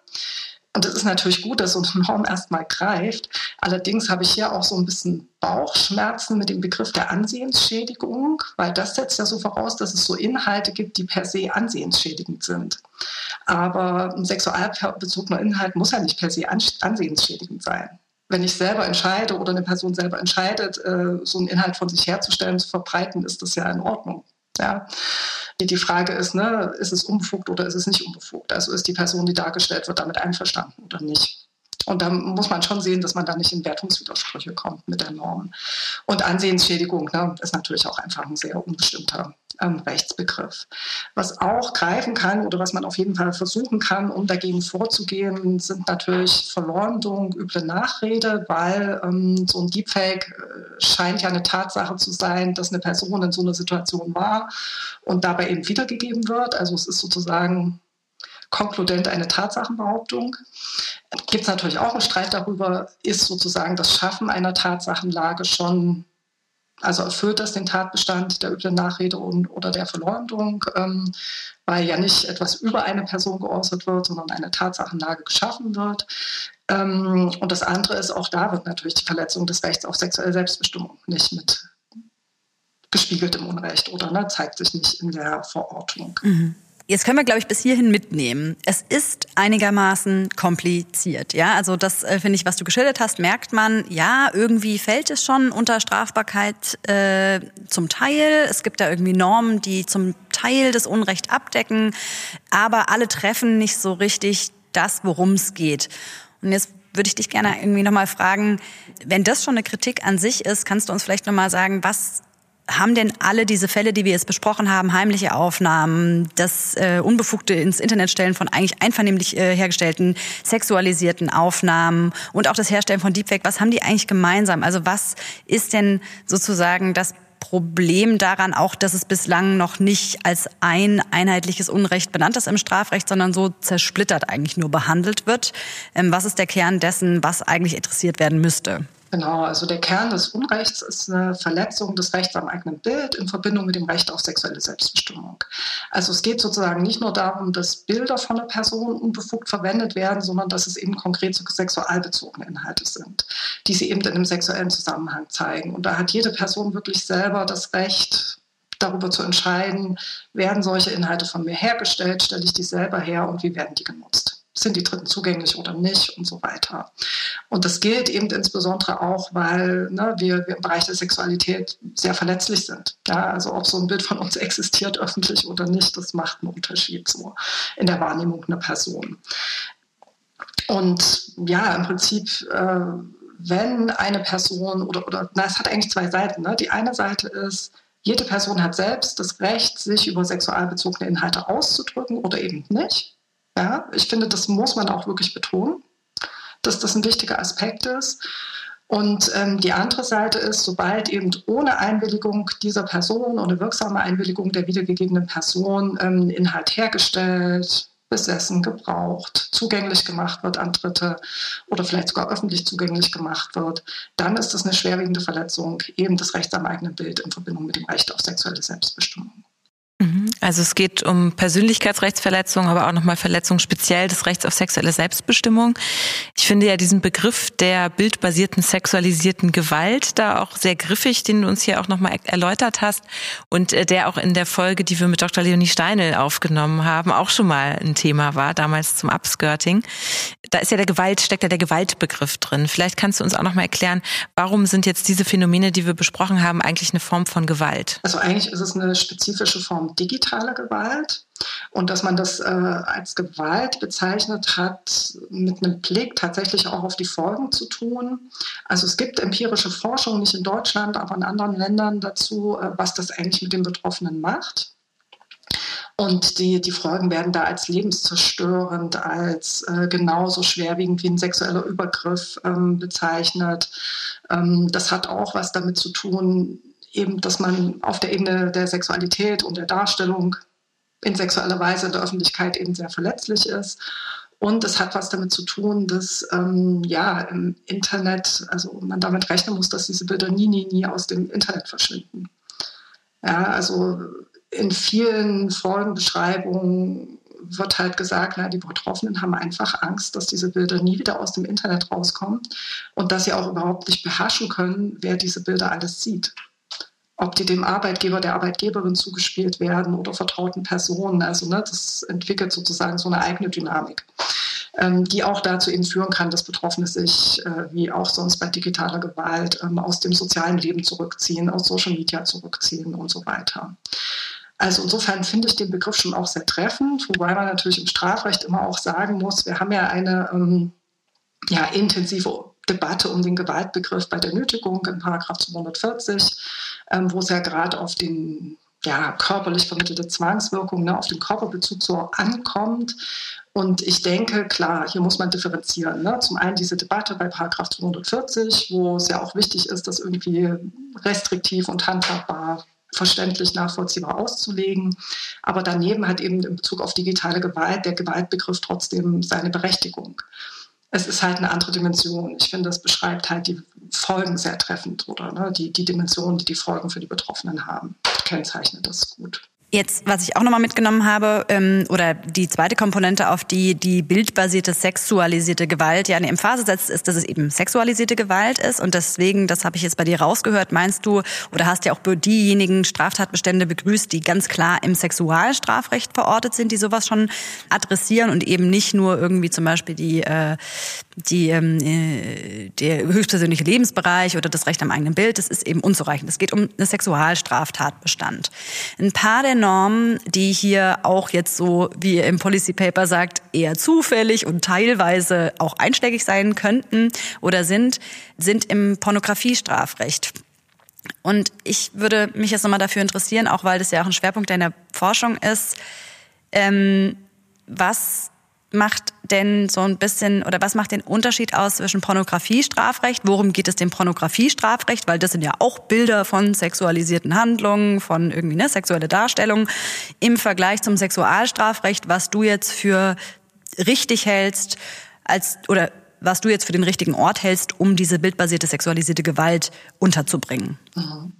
Und es ist natürlich gut, dass so eine Norm erstmal greift. Allerdings habe ich hier auch so ein bisschen Bauchschmerzen mit dem Begriff der Ansehensschädigung, weil das setzt ja so voraus, dass es so Inhalte gibt, die per se ansehensschädigend sind. Aber ein sexualbezogener Inhalt muss ja nicht per se ansehensschädigend sein. Wenn ich selber entscheide oder eine Person selber entscheidet, äh, so einen Inhalt von sich herzustellen, zu verbreiten, ist das ja in Ordnung. Ja. Die Frage ist, ne, ist es unbefugt oder ist es nicht unbefugt? Also ist die Person, die dargestellt wird, damit einverstanden oder nicht? Und da muss man schon sehen, dass man da nicht in Wertungswidersprüche kommt mit der Norm. Und Ansehensschädigung ne, ist natürlich auch einfach ein sehr unbestimmter ähm, Rechtsbegriff. Was auch greifen kann oder was man auf jeden Fall versuchen kann, um dagegen vorzugehen, sind natürlich Verleumdung, üble Nachrede, weil ähm, so ein Deepfake äh, scheint ja eine Tatsache zu sein, dass eine Person in so einer Situation war und dabei eben wiedergegeben wird. Also es ist sozusagen konkludent eine Tatsachenbehauptung. Gibt es natürlich auch einen Streit darüber, ist sozusagen das Schaffen einer Tatsachenlage schon also erfüllt das den Tatbestand der üblen Nachrede und, oder der Verleumdung, ähm, weil ja nicht etwas über eine Person geäußert wird, sondern eine Tatsachenlage geschaffen wird. Ähm, und das andere ist, auch da wird natürlich die Verletzung des Rechts auf sexuelle Selbstbestimmung nicht mit gespiegelt im Unrecht oder ne, zeigt sich nicht in der Verortung.
Mhm. Jetzt können wir, glaube ich, bis hierhin mitnehmen. Es ist einigermaßen kompliziert. Ja, also das äh, finde ich, was du geschildert hast, merkt man, ja, irgendwie fällt es schon unter Strafbarkeit äh, zum Teil. Es gibt da irgendwie Normen, die zum Teil das Unrecht abdecken, aber alle treffen nicht so richtig das, worum es geht. Und jetzt würde ich dich gerne irgendwie nochmal fragen, wenn das schon eine Kritik an sich ist, kannst du uns vielleicht nochmal sagen, was haben denn alle diese Fälle, die wir jetzt besprochen haben, heimliche Aufnahmen, das äh, unbefugte ins Internet stellen von eigentlich einvernehmlich äh, hergestellten sexualisierten Aufnahmen und auch das Herstellen von Deepfake, was haben die eigentlich gemeinsam? Also was ist denn sozusagen das Problem daran auch, dass es bislang noch nicht als ein einheitliches Unrecht benannt ist im Strafrecht, sondern so zersplittert eigentlich nur behandelt wird. Ähm, was ist der Kern dessen, was eigentlich interessiert werden müsste?
Genau, also der Kern des Unrechts ist eine Verletzung des Rechts am eigenen Bild in Verbindung mit dem Recht auf sexuelle Selbstbestimmung. Also es geht sozusagen nicht nur darum, dass Bilder von einer Person unbefugt verwendet werden, sondern dass es eben konkret sexualbezogene Inhalte sind, die sie eben in einem sexuellen Zusammenhang zeigen. Und da hat jede Person wirklich selber das Recht, darüber zu entscheiden, werden solche Inhalte von mir hergestellt, stelle ich die selber her und wie werden die genutzt sind die Dritten zugänglich oder nicht und so weiter. Und das gilt eben insbesondere auch, weil ne, wir, wir, im Bereich der Sexualität sehr verletzlich sind. Ja, also ob so ein Bild von uns existiert öffentlich oder nicht, das macht einen Unterschied so in der Wahrnehmung einer Person. Und ja, im Prinzip, äh, wenn eine Person oder, oder na, es hat eigentlich zwei Seiten. Ne? Die eine Seite ist, jede Person hat selbst das Recht, sich über sexualbezogene Inhalte auszudrücken oder eben nicht. Ja, ich finde, das muss man auch wirklich betonen, dass das ein wichtiger Aspekt ist. Und ähm, die andere Seite ist, sobald eben ohne Einwilligung dieser Person, ohne wirksame Einwilligung der wiedergegebenen Person ähm, Inhalt hergestellt, besessen, gebraucht, zugänglich gemacht wird an Dritte oder vielleicht sogar öffentlich zugänglich gemacht wird, dann ist das eine schwerwiegende Verletzung eben des Rechts am eigenen Bild in Verbindung mit dem Recht auf sexuelle Selbstbestimmung.
Mhm. Also es geht um Persönlichkeitsrechtsverletzungen, aber auch nochmal Verletzungen speziell des Rechts auf sexuelle Selbstbestimmung. Ich finde ja diesen Begriff der bildbasierten sexualisierten Gewalt da auch sehr griffig, den du uns hier auch nochmal erläutert hast und äh, der auch in der Folge, die wir mit Dr. Leonie Steinel aufgenommen haben, auch schon mal ein Thema war, damals zum Upskirting. Da ist ja der Gewalt, steckt ja der Gewaltbegriff drin. Vielleicht kannst du uns auch noch mal erklären, warum sind jetzt diese Phänomene, die wir besprochen haben, eigentlich eine Form von Gewalt?
Also eigentlich ist es eine spezifische Form digitaler Gewalt. Und dass man das äh, als Gewalt bezeichnet hat, mit einem Blick tatsächlich auch auf die Folgen zu tun. Also es gibt empirische Forschung, nicht in Deutschland, aber in anderen Ländern dazu, äh, was das eigentlich mit den Betroffenen macht. Und die, die Folgen werden da als lebenszerstörend, als äh, genauso schwerwiegend wie ein sexueller Übergriff ähm, bezeichnet. Ähm, das hat auch was damit zu tun, eben, dass man auf der Ebene der Sexualität und der Darstellung in sexueller Weise in der Öffentlichkeit eben sehr verletzlich ist. Und es hat was damit zu tun, dass ähm, ja im Internet, also man damit rechnen muss, dass diese Bilder nie, nie, nie aus dem Internet verschwinden. Ja, also in vielen Folgenbeschreibungen wird halt gesagt, na, die Betroffenen haben einfach Angst, dass diese Bilder nie wieder aus dem Internet rauskommen und dass sie auch überhaupt nicht beherrschen können, wer diese Bilder alles sieht. Ob die dem Arbeitgeber, der Arbeitgeberin zugespielt werden oder vertrauten Personen. Also ne, das entwickelt sozusagen so eine eigene Dynamik, ähm, die auch dazu eben führen kann, dass Betroffene sich, äh, wie auch sonst bei digitaler Gewalt, ähm, aus dem sozialen Leben zurückziehen, aus Social Media zurückziehen und so weiter. Also insofern finde ich den Begriff schon auch sehr treffend, wobei man natürlich im Strafrecht immer auch sagen muss, wir haben ja eine ähm, ja, intensive Debatte um den Gewaltbegriff bei der Nötigung in Paragraph 240, ähm, wo es ja gerade auf den ja, körperlich vermittelte Zwangswirkung, ne, auf den Körperbezug so ankommt. Und ich denke, klar, hier muss man differenzieren. Ne? Zum einen diese Debatte bei Paragraph 240, wo es ja auch wichtig ist, das irgendwie restriktiv und handhabbar verständlich nachvollziehbar auszulegen. Aber daneben hat eben in Bezug auf digitale Gewalt der Gewaltbegriff trotzdem seine Berechtigung. Es ist halt eine andere Dimension. Ich finde, das beschreibt halt die Folgen sehr treffend oder ne, die, die Dimension, die die Folgen für die Betroffenen haben, kennzeichnet das gut.
Jetzt, was ich auch nochmal mitgenommen habe, ähm, oder die zweite Komponente, auf die die bildbasierte sexualisierte Gewalt ja eine Emphase setzt, ist, dass es eben sexualisierte Gewalt ist. Und deswegen, das habe ich jetzt bei dir rausgehört, meinst du, oder hast ja auch diejenigen Straftatbestände begrüßt, die ganz klar im Sexualstrafrecht verortet sind, die sowas schon adressieren und eben nicht nur irgendwie zum Beispiel die, äh, die, ähm, äh, der höchstpersönliche Lebensbereich oder das Recht am eigenen Bild. Das ist eben unzureichend. Es geht um einen Sexualstraftatbestand. Ein paar der Normen, die hier auch jetzt so, wie ihr im Policy Paper sagt, eher zufällig und teilweise auch einschlägig sein könnten oder sind, sind im Pornografiestrafrecht. Und ich würde mich jetzt nochmal dafür interessieren, auch weil das ja auch ein Schwerpunkt deiner Forschung ist, ähm, was macht denn so ein bisschen oder was macht den Unterschied aus zwischen Pornografiestrafrecht? Worum geht es dem Pornografiestrafrecht? Weil das sind ja auch Bilder von sexualisierten Handlungen, von irgendwie ne, sexuelle Darstellung im Vergleich zum Sexualstrafrecht, was du jetzt für richtig hältst als oder was du jetzt für den richtigen Ort hältst, um diese bildbasierte sexualisierte Gewalt unterzubringen. Mhm.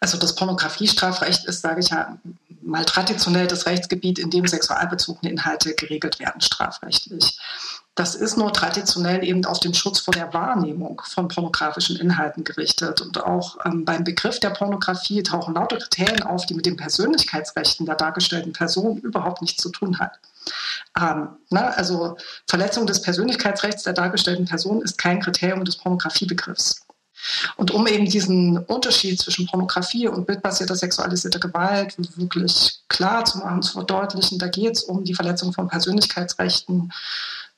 Also das Pornografiestrafrecht ist, sage ich ja, mal traditionell das Rechtsgebiet, in dem sexualbezogene Inhalte geregelt werden, strafrechtlich. Das ist nur traditionell eben auf den Schutz vor der Wahrnehmung von pornografischen Inhalten gerichtet. Und auch ähm, beim Begriff der Pornografie tauchen lauter Kriterien auf, die mit den Persönlichkeitsrechten der dargestellten Person überhaupt nichts zu tun haben. Ähm, na, also Verletzung des Persönlichkeitsrechts der dargestellten Person ist kein Kriterium des Pornografiebegriffs. Und um eben diesen Unterschied zwischen Pornografie und bildbasierter sexualisierter Gewalt wirklich klar zu machen, zu verdeutlichen, da geht es um die Verletzung von Persönlichkeitsrechten,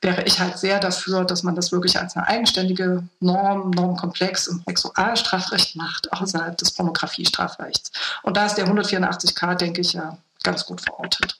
wäre ich halt sehr dafür, dass man das wirklich als eine eigenständige Norm, Normkomplex im Sexualstrafrecht macht, außerhalb des Pornografiestrafrechts. Und da ist der 184k, denke ich, ja ganz gut verortet.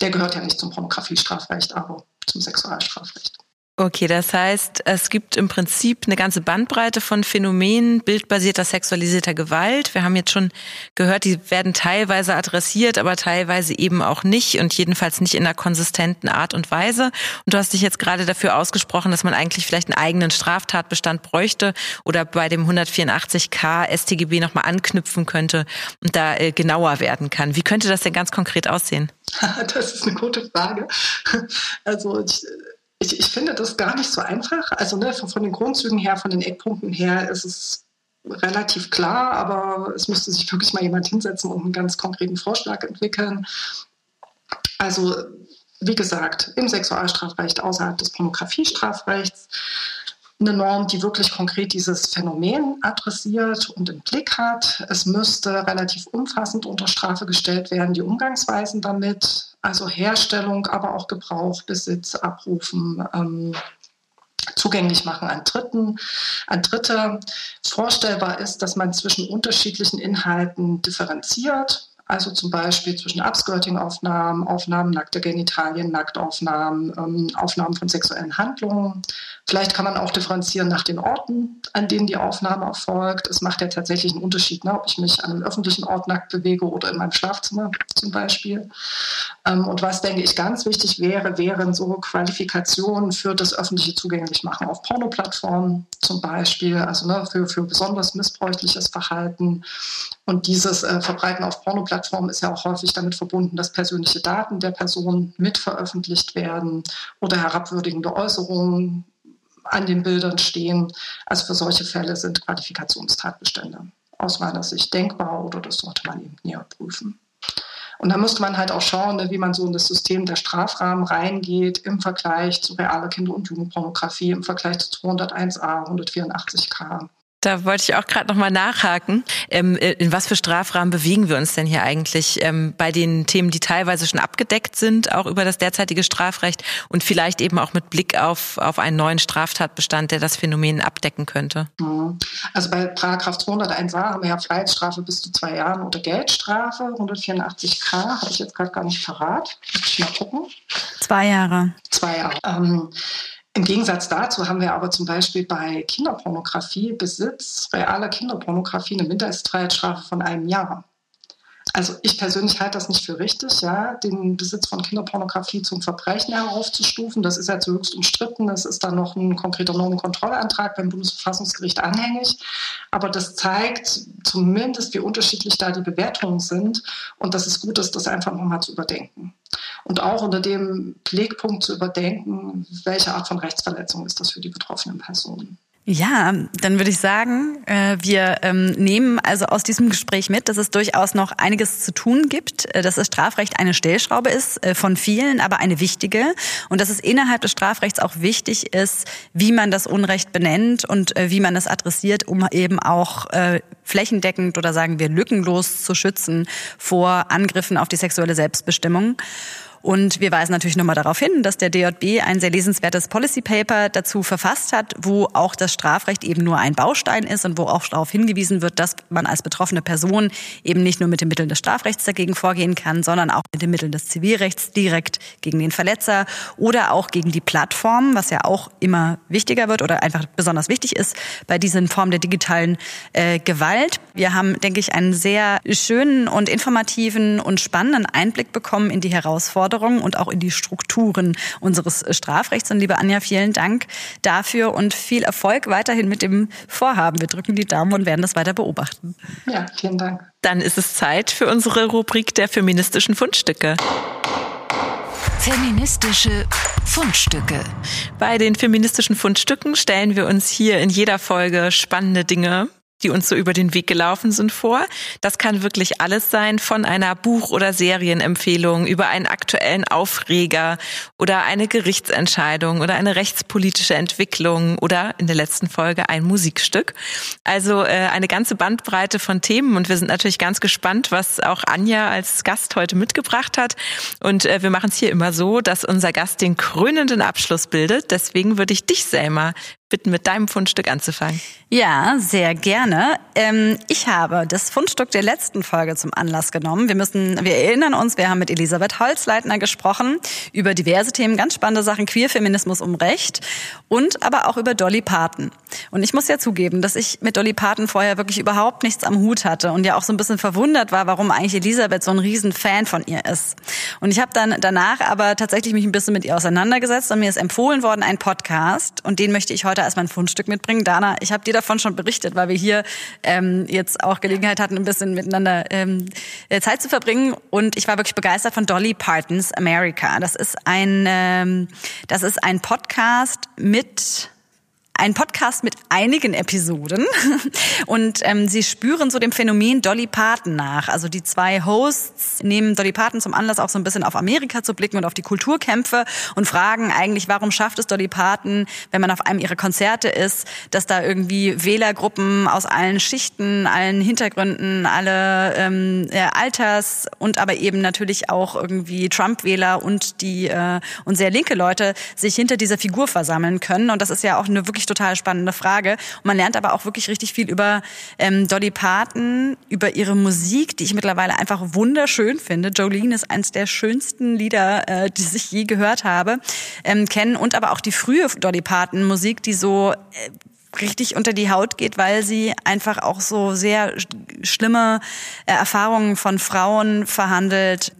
Der gehört ja nicht zum Pornografiestrafrecht, aber zum Sexualstrafrecht.
Okay, das heißt, es gibt im Prinzip eine ganze Bandbreite von Phänomenen bildbasierter sexualisierter Gewalt. Wir haben jetzt schon gehört, die werden teilweise adressiert, aber teilweise eben auch nicht und jedenfalls nicht in einer konsistenten Art und Weise. Und du hast dich jetzt gerade dafür ausgesprochen, dass man eigentlich vielleicht einen eigenen Straftatbestand bräuchte oder bei dem 184k StGB nochmal anknüpfen könnte und da äh, genauer werden kann. Wie könnte das denn ganz konkret aussehen?
Das ist eine gute Frage. Also ich ich, ich finde das gar nicht so einfach. Also ne, von, von den Grundzügen her, von den Eckpunkten her ist es relativ klar, aber es müsste sich wirklich mal jemand hinsetzen und einen ganz konkreten Vorschlag entwickeln. Also wie gesagt, im Sexualstrafrecht außerhalb des Pornografiestrafrechts eine Norm, die wirklich konkret dieses Phänomen adressiert und im Blick hat. Es müsste relativ umfassend unter Strafe gestellt werden, die Umgangsweisen damit, also Herstellung, aber auch Gebrauch, Besitz, Abrufen, ähm, zugänglich machen an Dritten, an Dritte. Vorstellbar ist, dass man zwischen unterschiedlichen Inhalten differenziert also zum Beispiel zwischen Upskirting-Aufnahmen, Aufnahmen nackter Genitalien, Nacktaufnahmen, ähm, Aufnahmen von sexuellen Handlungen. Vielleicht kann man auch differenzieren nach den Orten, an denen die Aufnahme erfolgt. Es macht ja tatsächlich einen Unterschied, ne, ob ich mich an einem öffentlichen Ort nackt bewege oder in meinem Schlafzimmer zum Beispiel. Ähm, und was, denke ich, ganz wichtig wäre, wären so Qualifikationen für das öffentliche Zugänglichmachen auf Pornoplattformen zum Beispiel, also ne, für, für besonders missbräuchliches Verhalten. Und dieses äh, Verbreiten auf Pornoplattformen Plattformen ist ja auch häufig damit verbunden, dass persönliche Daten der Person mit veröffentlicht werden oder herabwürdigende Äußerungen an den Bildern stehen. Also für solche Fälle sind Qualifikationstatbestände aus meiner Sicht denkbar oder das sollte man eben näher prüfen. Und da müsste man halt auch schauen, ne, wie man so in das System der Strafrahmen reingeht im Vergleich zu realer Kinder- und Jugendpornografie, im Vergleich zu 201a, 184k.
Da wollte ich auch gerade noch mal nachhaken. Ähm, äh, in was für Strafrahmen bewegen wir uns denn hier eigentlich ähm, bei den Themen, die teilweise schon abgedeckt sind, auch über das derzeitige Strafrecht und vielleicht eben auch mit Blick auf, auf einen neuen Straftatbestand, der das Phänomen abdecken könnte?
Mhm. Also bei Paragraph 201a haben wir ja Freiheitsstrafe bis zu zwei Jahren oder Geldstrafe. 184k habe ich jetzt gerade gar nicht verraten. Muss ich mal gucken.
Zwei Jahre.
Zwei Jahre. Ähm, im Gegensatz dazu haben wir aber zum Beispiel bei Kinderpornografie, Besitz realer Kinderpornografie eine Mindestfreiheitsstrafe von einem Jahr. Also ich persönlich halte das nicht für richtig, ja, den Besitz von Kinderpornografie zum Verbrechen heraufzustufen. Das ist ja zu höchst umstritten. Es ist dann noch ein konkreter Normenkontrollantrag beim Bundesverfassungsgericht anhängig. Aber das zeigt zumindest, wie unterschiedlich da die Bewertungen sind und dass es gut ist, das einfach nochmal zu überdenken. Und auch unter dem Blickpunkt zu überdenken, welche Art von Rechtsverletzung ist das für die betroffenen Personen.
Ja, dann würde ich sagen, äh, wir ähm, nehmen also aus diesem Gespräch mit, dass es durchaus noch einiges zu tun gibt, äh, dass das Strafrecht eine Stellschraube ist äh, von vielen, aber eine wichtige und dass es innerhalb des Strafrechts auch wichtig ist, wie man das Unrecht benennt und wie man es adressiert, um eben auch flächendeckend oder sagen wir lückenlos zu schützen vor Angriffen auf die sexuelle Selbstbestimmung. Und wir weisen natürlich nochmal darauf hin, dass der DJB ein sehr lesenswertes Policy Paper dazu verfasst hat, wo auch das Strafrecht eben nur ein Baustein ist und wo auch darauf hingewiesen wird, dass man als betroffene Person eben nicht nur mit den Mitteln des Strafrechts dagegen vorgehen kann, sondern auch mit den Mitteln des Zivilrechts direkt gegen den Verletzer oder auch gegen die Plattform, was ja auch immer wichtiger wird oder einfach besonders wichtig ist bei diesen Formen der digitalen äh, Gewalt. Wir haben, denke ich, einen sehr schönen und informativen und spannenden Einblick bekommen in die Herausforderungen Forderungen und auch in die Strukturen unseres Strafrechts. Und liebe Anja, vielen Dank dafür und viel Erfolg weiterhin mit dem Vorhaben. Wir drücken die Daumen und werden das weiter beobachten.
Ja, vielen Dank.
Dann ist es Zeit für unsere Rubrik der feministischen Fundstücke.
Feministische Fundstücke.
Bei den feministischen Fundstücken stellen wir uns hier in jeder Folge spannende Dinge die uns so über den Weg gelaufen sind, vor. Das kann wirklich alles sein, von einer Buch- oder Serienempfehlung über einen aktuellen Aufreger oder eine Gerichtsentscheidung oder eine rechtspolitische Entwicklung oder in der letzten Folge ein Musikstück. Also äh, eine ganze Bandbreite von Themen und wir sind natürlich ganz gespannt, was auch Anja als Gast heute mitgebracht hat. Und äh, wir machen es hier immer so, dass unser Gast den krönenden Abschluss bildet. Deswegen würde ich dich, Selma, bitten, mit deinem Fundstück anzufangen.
Ja, sehr gerne. Ähm, ich habe das Fundstück der letzten Folge zum Anlass genommen. Wir müssen, wir erinnern uns, wir haben mit Elisabeth Holzleitner gesprochen über diverse Themen, ganz spannende Sachen, Queerfeminismus um Recht und aber auch über Dolly Parton. Und ich muss ja zugeben, dass ich mit Dolly Parton vorher wirklich überhaupt nichts am Hut hatte und ja auch so ein bisschen verwundert war, warum eigentlich Elisabeth so ein riesen Fan von ihr ist. Und ich habe dann danach aber tatsächlich mich ein bisschen mit ihr auseinandergesetzt und mir ist empfohlen worden ein Podcast und den möchte ich heute als mein Fundstück mitbringen. Dana, ich habe dir davon schon berichtet, weil wir hier ähm, jetzt auch Gelegenheit hatten, ein bisschen miteinander ähm, äh, Zeit zu verbringen. Und ich war wirklich begeistert von Dolly Partons America. Das ist ein, ähm, das ist ein Podcast mit ein Podcast mit einigen Episoden und ähm, sie spüren so dem Phänomen Dolly Parton nach. Also die zwei Hosts nehmen Dolly Parton zum Anlass auch so ein bisschen auf Amerika zu blicken und auf die Kulturkämpfe und fragen eigentlich, warum schafft es Dolly Parton, wenn man auf einem ihrer Konzerte ist, dass da irgendwie Wählergruppen aus allen Schichten, allen Hintergründen, alle ähm, äh, Alters und aber eben natürlich auch irgendwie Trump-Wähler und die äh, und sehr linke Leute sich hinter dieser Figur versammeln können. Und das ist ja auch eine wirklich total spannende Frage. Und man lernt aber auch wirklich richtig viel über ähm, Dolly Parton, über ihre Musik, die ich mittlerweile einfach wunderschön finde. Jolene ist eines der schönsten Lieder, äh, die ich je gehört habe, ähm, kennen und aber auch die frühe Dolly Parton Musik, die so äh, richtig unter die Haut geht, weil sie einfach auch so sehr schlimme äh, Erfahrungen von Frauen verhandelt,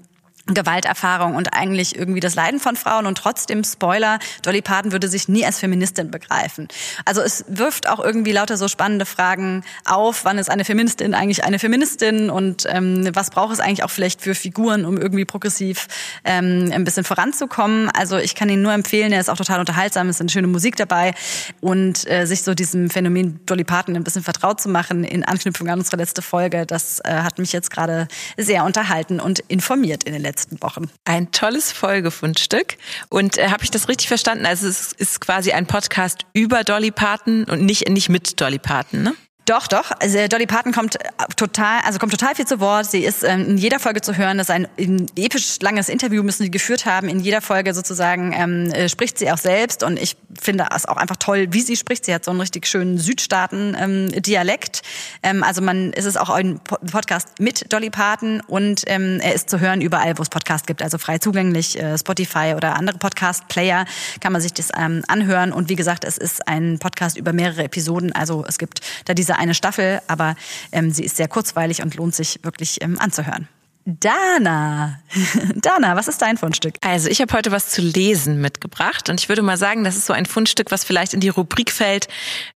Gewalterfahrung und eigentlich irgendwie das Leiden von Frauen und trotzdem Spoiler, Dolly Parton würde sich nie als Feministin begreifen. Also es wirft auch irgendwie lauter so spannende Fragen auf, wann ist eine Feministin eigentlich eine Feministin und ähm, was braucht es eigentlich auch vielleicht für Figuren, um irgendwie progressiv ähm, ein bisschen voranzukommen. Also ich kann ihn nur empfehlen, er ist auch total unterhaltsam, es eine schöne Musik dabei und äh, sich so diesem Phänomen Dolly Parton ein bisschen vertraut zu machen in Anknüpfung an unsere letzte Folge, das äh, hat mich jetzt gerade sehr unterhalten und informiert in den letzten letzten Wochen.
Ein tolles Folgefundstück. Und äh, habe ich das richtig verstanden? Also es ist quasi ein Podcast über Dolly Parton und nicht, nicht mit Dolly Parton, ne?
Doch, doch. Also Dolly Parton kommt äh, total, also kommt total viel zu Wort. Sie ist ähm, in jeder Folge zu hören. Das ist ein, ein episch langes Interview, müssen sie geführt haben. In jeder Folge sozusagen ähm, äh, spricht sie auch selbst und ich finde es auch einfach toll, wie sie spricht. Sie hat so einen richtig schönen Südstaaten-Dialekt. Ähm, ähm, also man ist es auch ein Podcast mit Dolly Parton und ähm, er ist zu hören überall, wo es Podcast gibt, also frei zugänglich, äh, Spotify oder andere Podcast-Player kann man sich das ähm, anhören. Und wie gesagt, es ist ein Podcast über mehrere Episoden. Also es gibt da diese eine Staffel, aber ähm, sie ist sehr kurzweilig und lohnt sich wirklich ähm, anzuhören. Dana, Dana, was ist dein Fundstück?
Also ich habe heute was zu lesen mitgebracht und ich würde mal sagen, das ist so ein Fundstück, was vielleicht in die Rubrik fällt,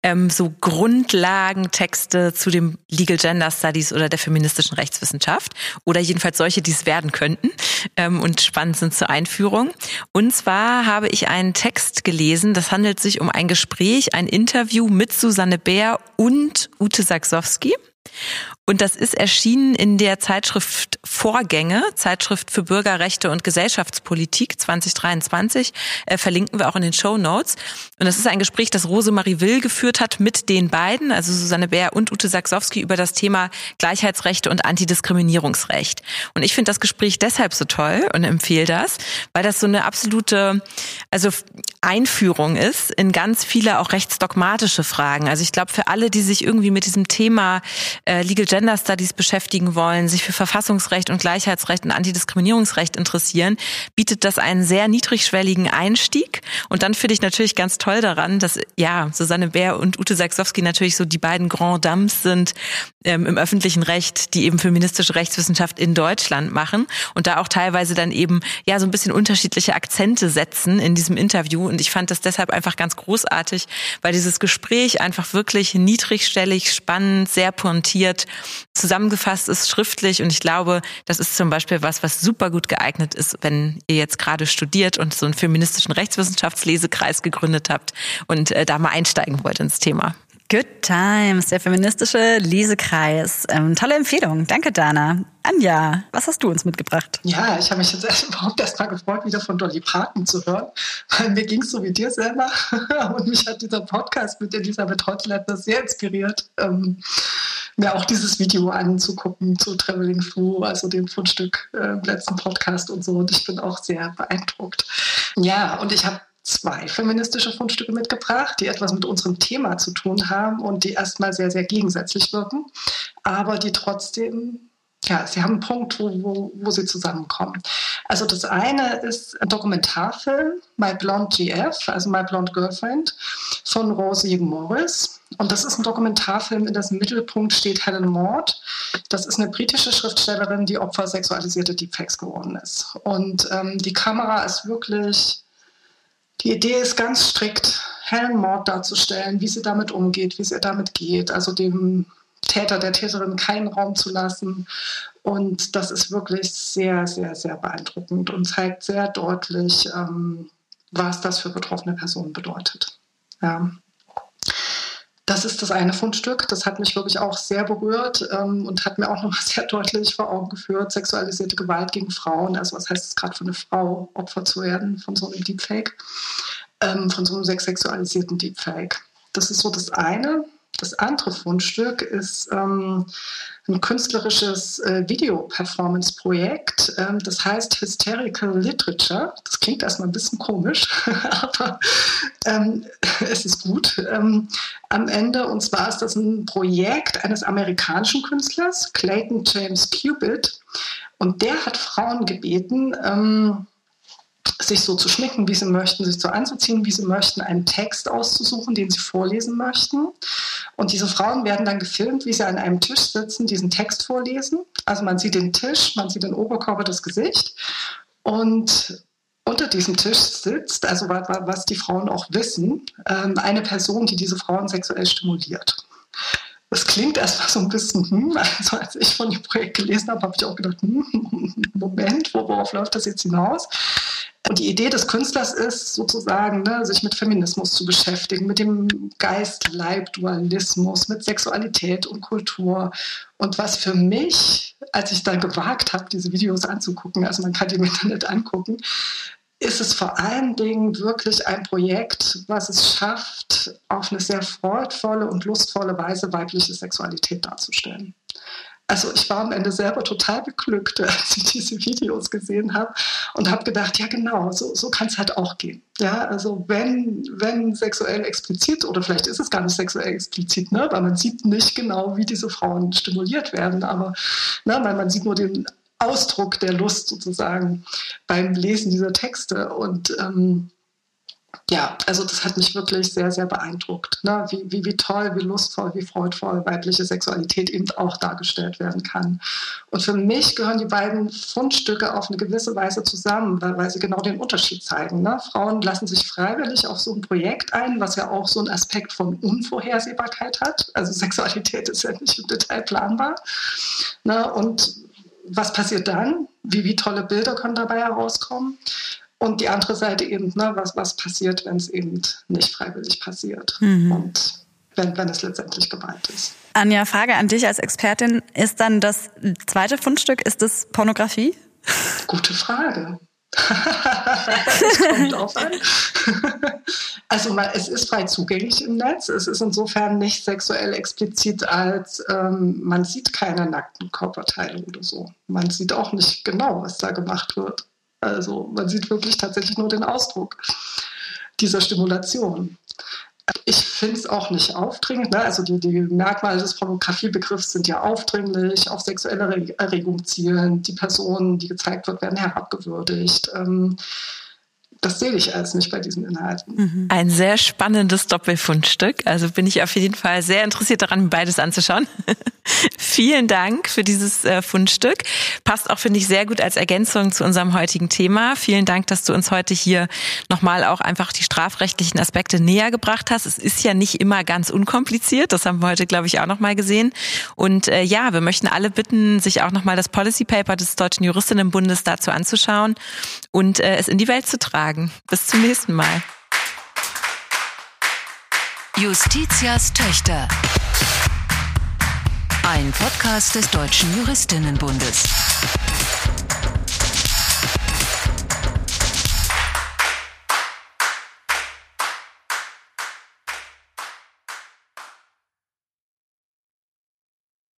ähm, so Grundlagentexte zu dem Legal Gender Studies oder der feministischen Rechtswissenschaft oder jedenfalls solche, die es werden könnten ähm, und spannend sind zur Einführung. Und zwar habe ich einen Text gelesen, das handelt sich um ein Gespräch, ein Interview mit Susanne Bär und Ute Saksowski. Und das ist erschienen in der Zeitschrift Vorgänge, Zeitschrift für Bürgerrechte und Gesellschaftspolitik 2023, äh, verlinken wir auch in den Show Notes. Und das ist ein Gespräch, das Rosemarie Will geführt hat mit den beiden, also Susanne Bär und Ute Saksowski, über das Thema Gleichheitsrechte und Antidiskriminierungsrecht. Und ich finde das Gespräch deshalb so toll und empfehle das, weil das so eine absolute, also Einführung ist in ganz viele auch rechtsdogmatische Fragen. Also ich glaube, für alle, die sich irgendwie mit diesem Thema äh, Legal Gender Studies beschäftigen wollen, sich für Verfassungsrecht und Gleichheitsrecht und Antidiskriminierungsrecht interessieren, bietet das einen sehr niedrigschwelligen Einstieg. Und dann finde ich natürlich ganz toll daran, dass ja Susanne Bär und Ute Saksowski natürlich so die beiden Grand Dames sind ähm, im öffentlichen Recht, die eben feministische Rechtswissenschaft in Deutschland machen und da auch teilweise dann eben ja so ein bisschen unterschiedliche Akzente setzen in diesem Interview. Und ich fand das deshalb einfach ganz großartig, weil dieses Gespräch einfach wirklich niedrigstellig, spannend, sehr pointiert zusammengefasst ist, schriftlich. Und ich glaube, das ist zum Beispiel was, was super gut geeignet ist, wenn ihr jetzt gerade studiert und so einen feministischen Rechtswissenschaftslesekreis gegründet habt und äh, da mal einsteigen wollt ins Thema.
Good Times, der feministische Lesekreis. Ähm, tolle Empfehlung. Danke, Dana. Anja, was hast du uns mitgebracht?
Ja, ich habe mich jetzt erst überhaupt erst mal gefreut, wieder von Dolly Parton zu hören, weil mir ging es so wie dir selber und mich hat dieser Podcast mit Elisabeth Hotletter sehr inspiriert, ähm, mir auch dieses Video anzugucken zu Traveling Through, also dem Fundstück äh, letzten Podcast und so und ich bin auch sehr beeindruckt. Ja, und ich habe zwei feministische Fundstücke mitgebracht, die etwas mit unserem Thema zu tun haben und die erstmal sehr, sehr gegensätzlich wirken, aber die trotzdem, ja, sie haben einen Punkt, wo, wo, wo sie zusammenkommen. Also das eine ist ein Dokumentarfilm, My Blonde GF, also My Blonde Girlfriend, von Rosie Morris. Und das ist ein Dokumentarfilm, in dessen Mittelpunkt steht Helen Maud. Das ist eine britische Schriftstellerin, die Opfer sexualisierter Deepfakes geworden ist. Und ähm, die Kamera ist wirklich die Idee ist ganz strikt, Helen Mord darzustellen, wie sie damit umgeht, wie sie damit geht, also dem Täter, der Täterin keinen Raum zu lassen. Und das ist wirklich sehr, sehr, sehr beeindruckend und zeigt sehr deutlich, ähm, was das für betroffene Personen bedeutet. Ja. Das ist das eine Fundstück. Das hat mich wirklich auch sehr berührt ähm, und hat mir auch nochmal sehr deutlich vor Augen geführt, sexualisierte Gewalt gegen Frauen. Also was heißt es gerade für eine Frau, Opfer zu werden von so einem Deepfake, ähm, von so einem sexualisierten Deepfake. Das ist so das eine. Das andere Fundstück ist ähm, ein künstlerisches äh, Video-Performance-Projekt. Ähm, das heißt Hysterical Literature. Das klingt erstmal ein bisschen komisch, aber ähm, es ist gut ähm, am Ende. Und zwar ist das ein Projekt eines amerikanischen Künstlers, Clayton James Cubitt. Und der hat Frauen gebeten, ähm, sich so zu schminken, wie sie möchten, sich so anzuziehen, wie sie möchten, einen Text auszusuchen, den sie vorlesen möchten. Und diese Frauen werden dann gefilmt, wie sie an einem Tisch sitzen, diesen Text vorlesen. Also man sieht den Tisch, man sieht den Oberkörper, das Gesicht. Und unter diesem Tisch sitzt, also was die Frauen auch wissen, ähm, eine Person, die diese Frauen sexuell stimuliert. Das klingt erstmal so ein bisschen, hm, also als ich von dem Projekt gelesen habe, habe ich auch gedacht, hm, Moment, worauf läuft das jetzt hinaus? Und die Idee des Künstlers ist sozusagen, ne, sich mit Feminismus zu beschäftigen, mit dem Geist-Leib-Dualismus, mit Sexualität und Kultur. Und was für mich, als ich dann gewagt habe, diese Videos anzugucken, also man kann die im Internet angucken, ist es vor allen Dingen wirklich ein Projekt, was es schafft, auf eine sehr freudvolle und lustvolle Weise weibliche Sexualität darzustellen. Also ich war am Ende selber total beglückt, als ich diese Videos gesehen habe und habe gedacht, ja genau, so, so kann es halt auch gehen. Ja, also wenn, wenn sexuell explizit, oder vielleicht ist es gar nicht sexuell explizit, ne, weil man sieht nicht genau, wie diese Frauen stimuliert werden, aber ne, weil man sieht nur den Ausdruck der Lust sozusagen beim Lesen dieser Texte. Und ähm, ja, also das hat mich wirklich sehr, sehr beeindruckt, ne? wie, wie, wie toll, wie lustvoll, wie freudvoll weibliche Sexualität eben auch dargestellt werden kann. Und für mich gehören die beiden Fundstücke auf eine gewisse Weise zusammen, weil, weil sie genau den Unterschied zeigen. Ne? Frauen lassen sich freiwillig auf so ein Projekt ein, was ja auch so einen Aspekt von Unvorhersehbarkeit hat. Also Sexualität ist ja nicht im Detail planbar. Ne? Und was passiert dann? Wie, wie tolle Bilder können dabei herauskommen? Und die andere Seite eben, ne, was, was passiert, wenn es eben nicht freiwillig passiert mhm. und wenn, wenn es letztendlich Gewalt ist.
Anja, Frage an dich als Expertin. Ist dann das zweite Fundstück, ist das Pornografie?
Gute Frage. das kommt drauf an. Also mal, es ist frei zugänglich im Netz. Es ist insofern nicht sexuell explizit, als ähm, man sieht keine nackten Körperteile oder so. Man sieht auch nicht genau, was da gemacht wird. Also man sieht wirklich tatsächlich nur den Ausdruck dieser Stimulation. Ich finde es auch nicht aufdringlich. Ne? Also die, die Merkmale des Pornografiebegriffs sind ja aufdringlich, auf sexuelle Erregung zielen. Die Personen, die gezeigt wird, werden herabgewürdigt. Ähm, das sehe ich alles nicht bei diesen Inhalten.
Mhm. Ein sehr spannendes Doppelfundstück. Also bin ich auf jeden Fall sehr interessiert daran, beides anzuschauen. Vielen Dank für dieses äh, Fundstück. Passt auch, finde ich, sehr gut als Ergänzung zu unserem heutigen Thema. Vielen Dank, dass du uns heute hier nochmal auch einfach die strafrechtlichen Aspekte näher gebracht hast. Es ist ja nicht immer ganz unkompliziert. Das haben wir heute, glaube ich, auch nochmal gesehen. Und äh, ja, wir möchten alle bitten, sich auch nochmal das Policy Paper des Deutschen Juristinnenbundes dazu anzuschauen und äh, es in die Welt zu tragen. Bis zum nächsten Mal.
Justitias Töchter. Ein Podcast des Deutschen Juristinnenbundes.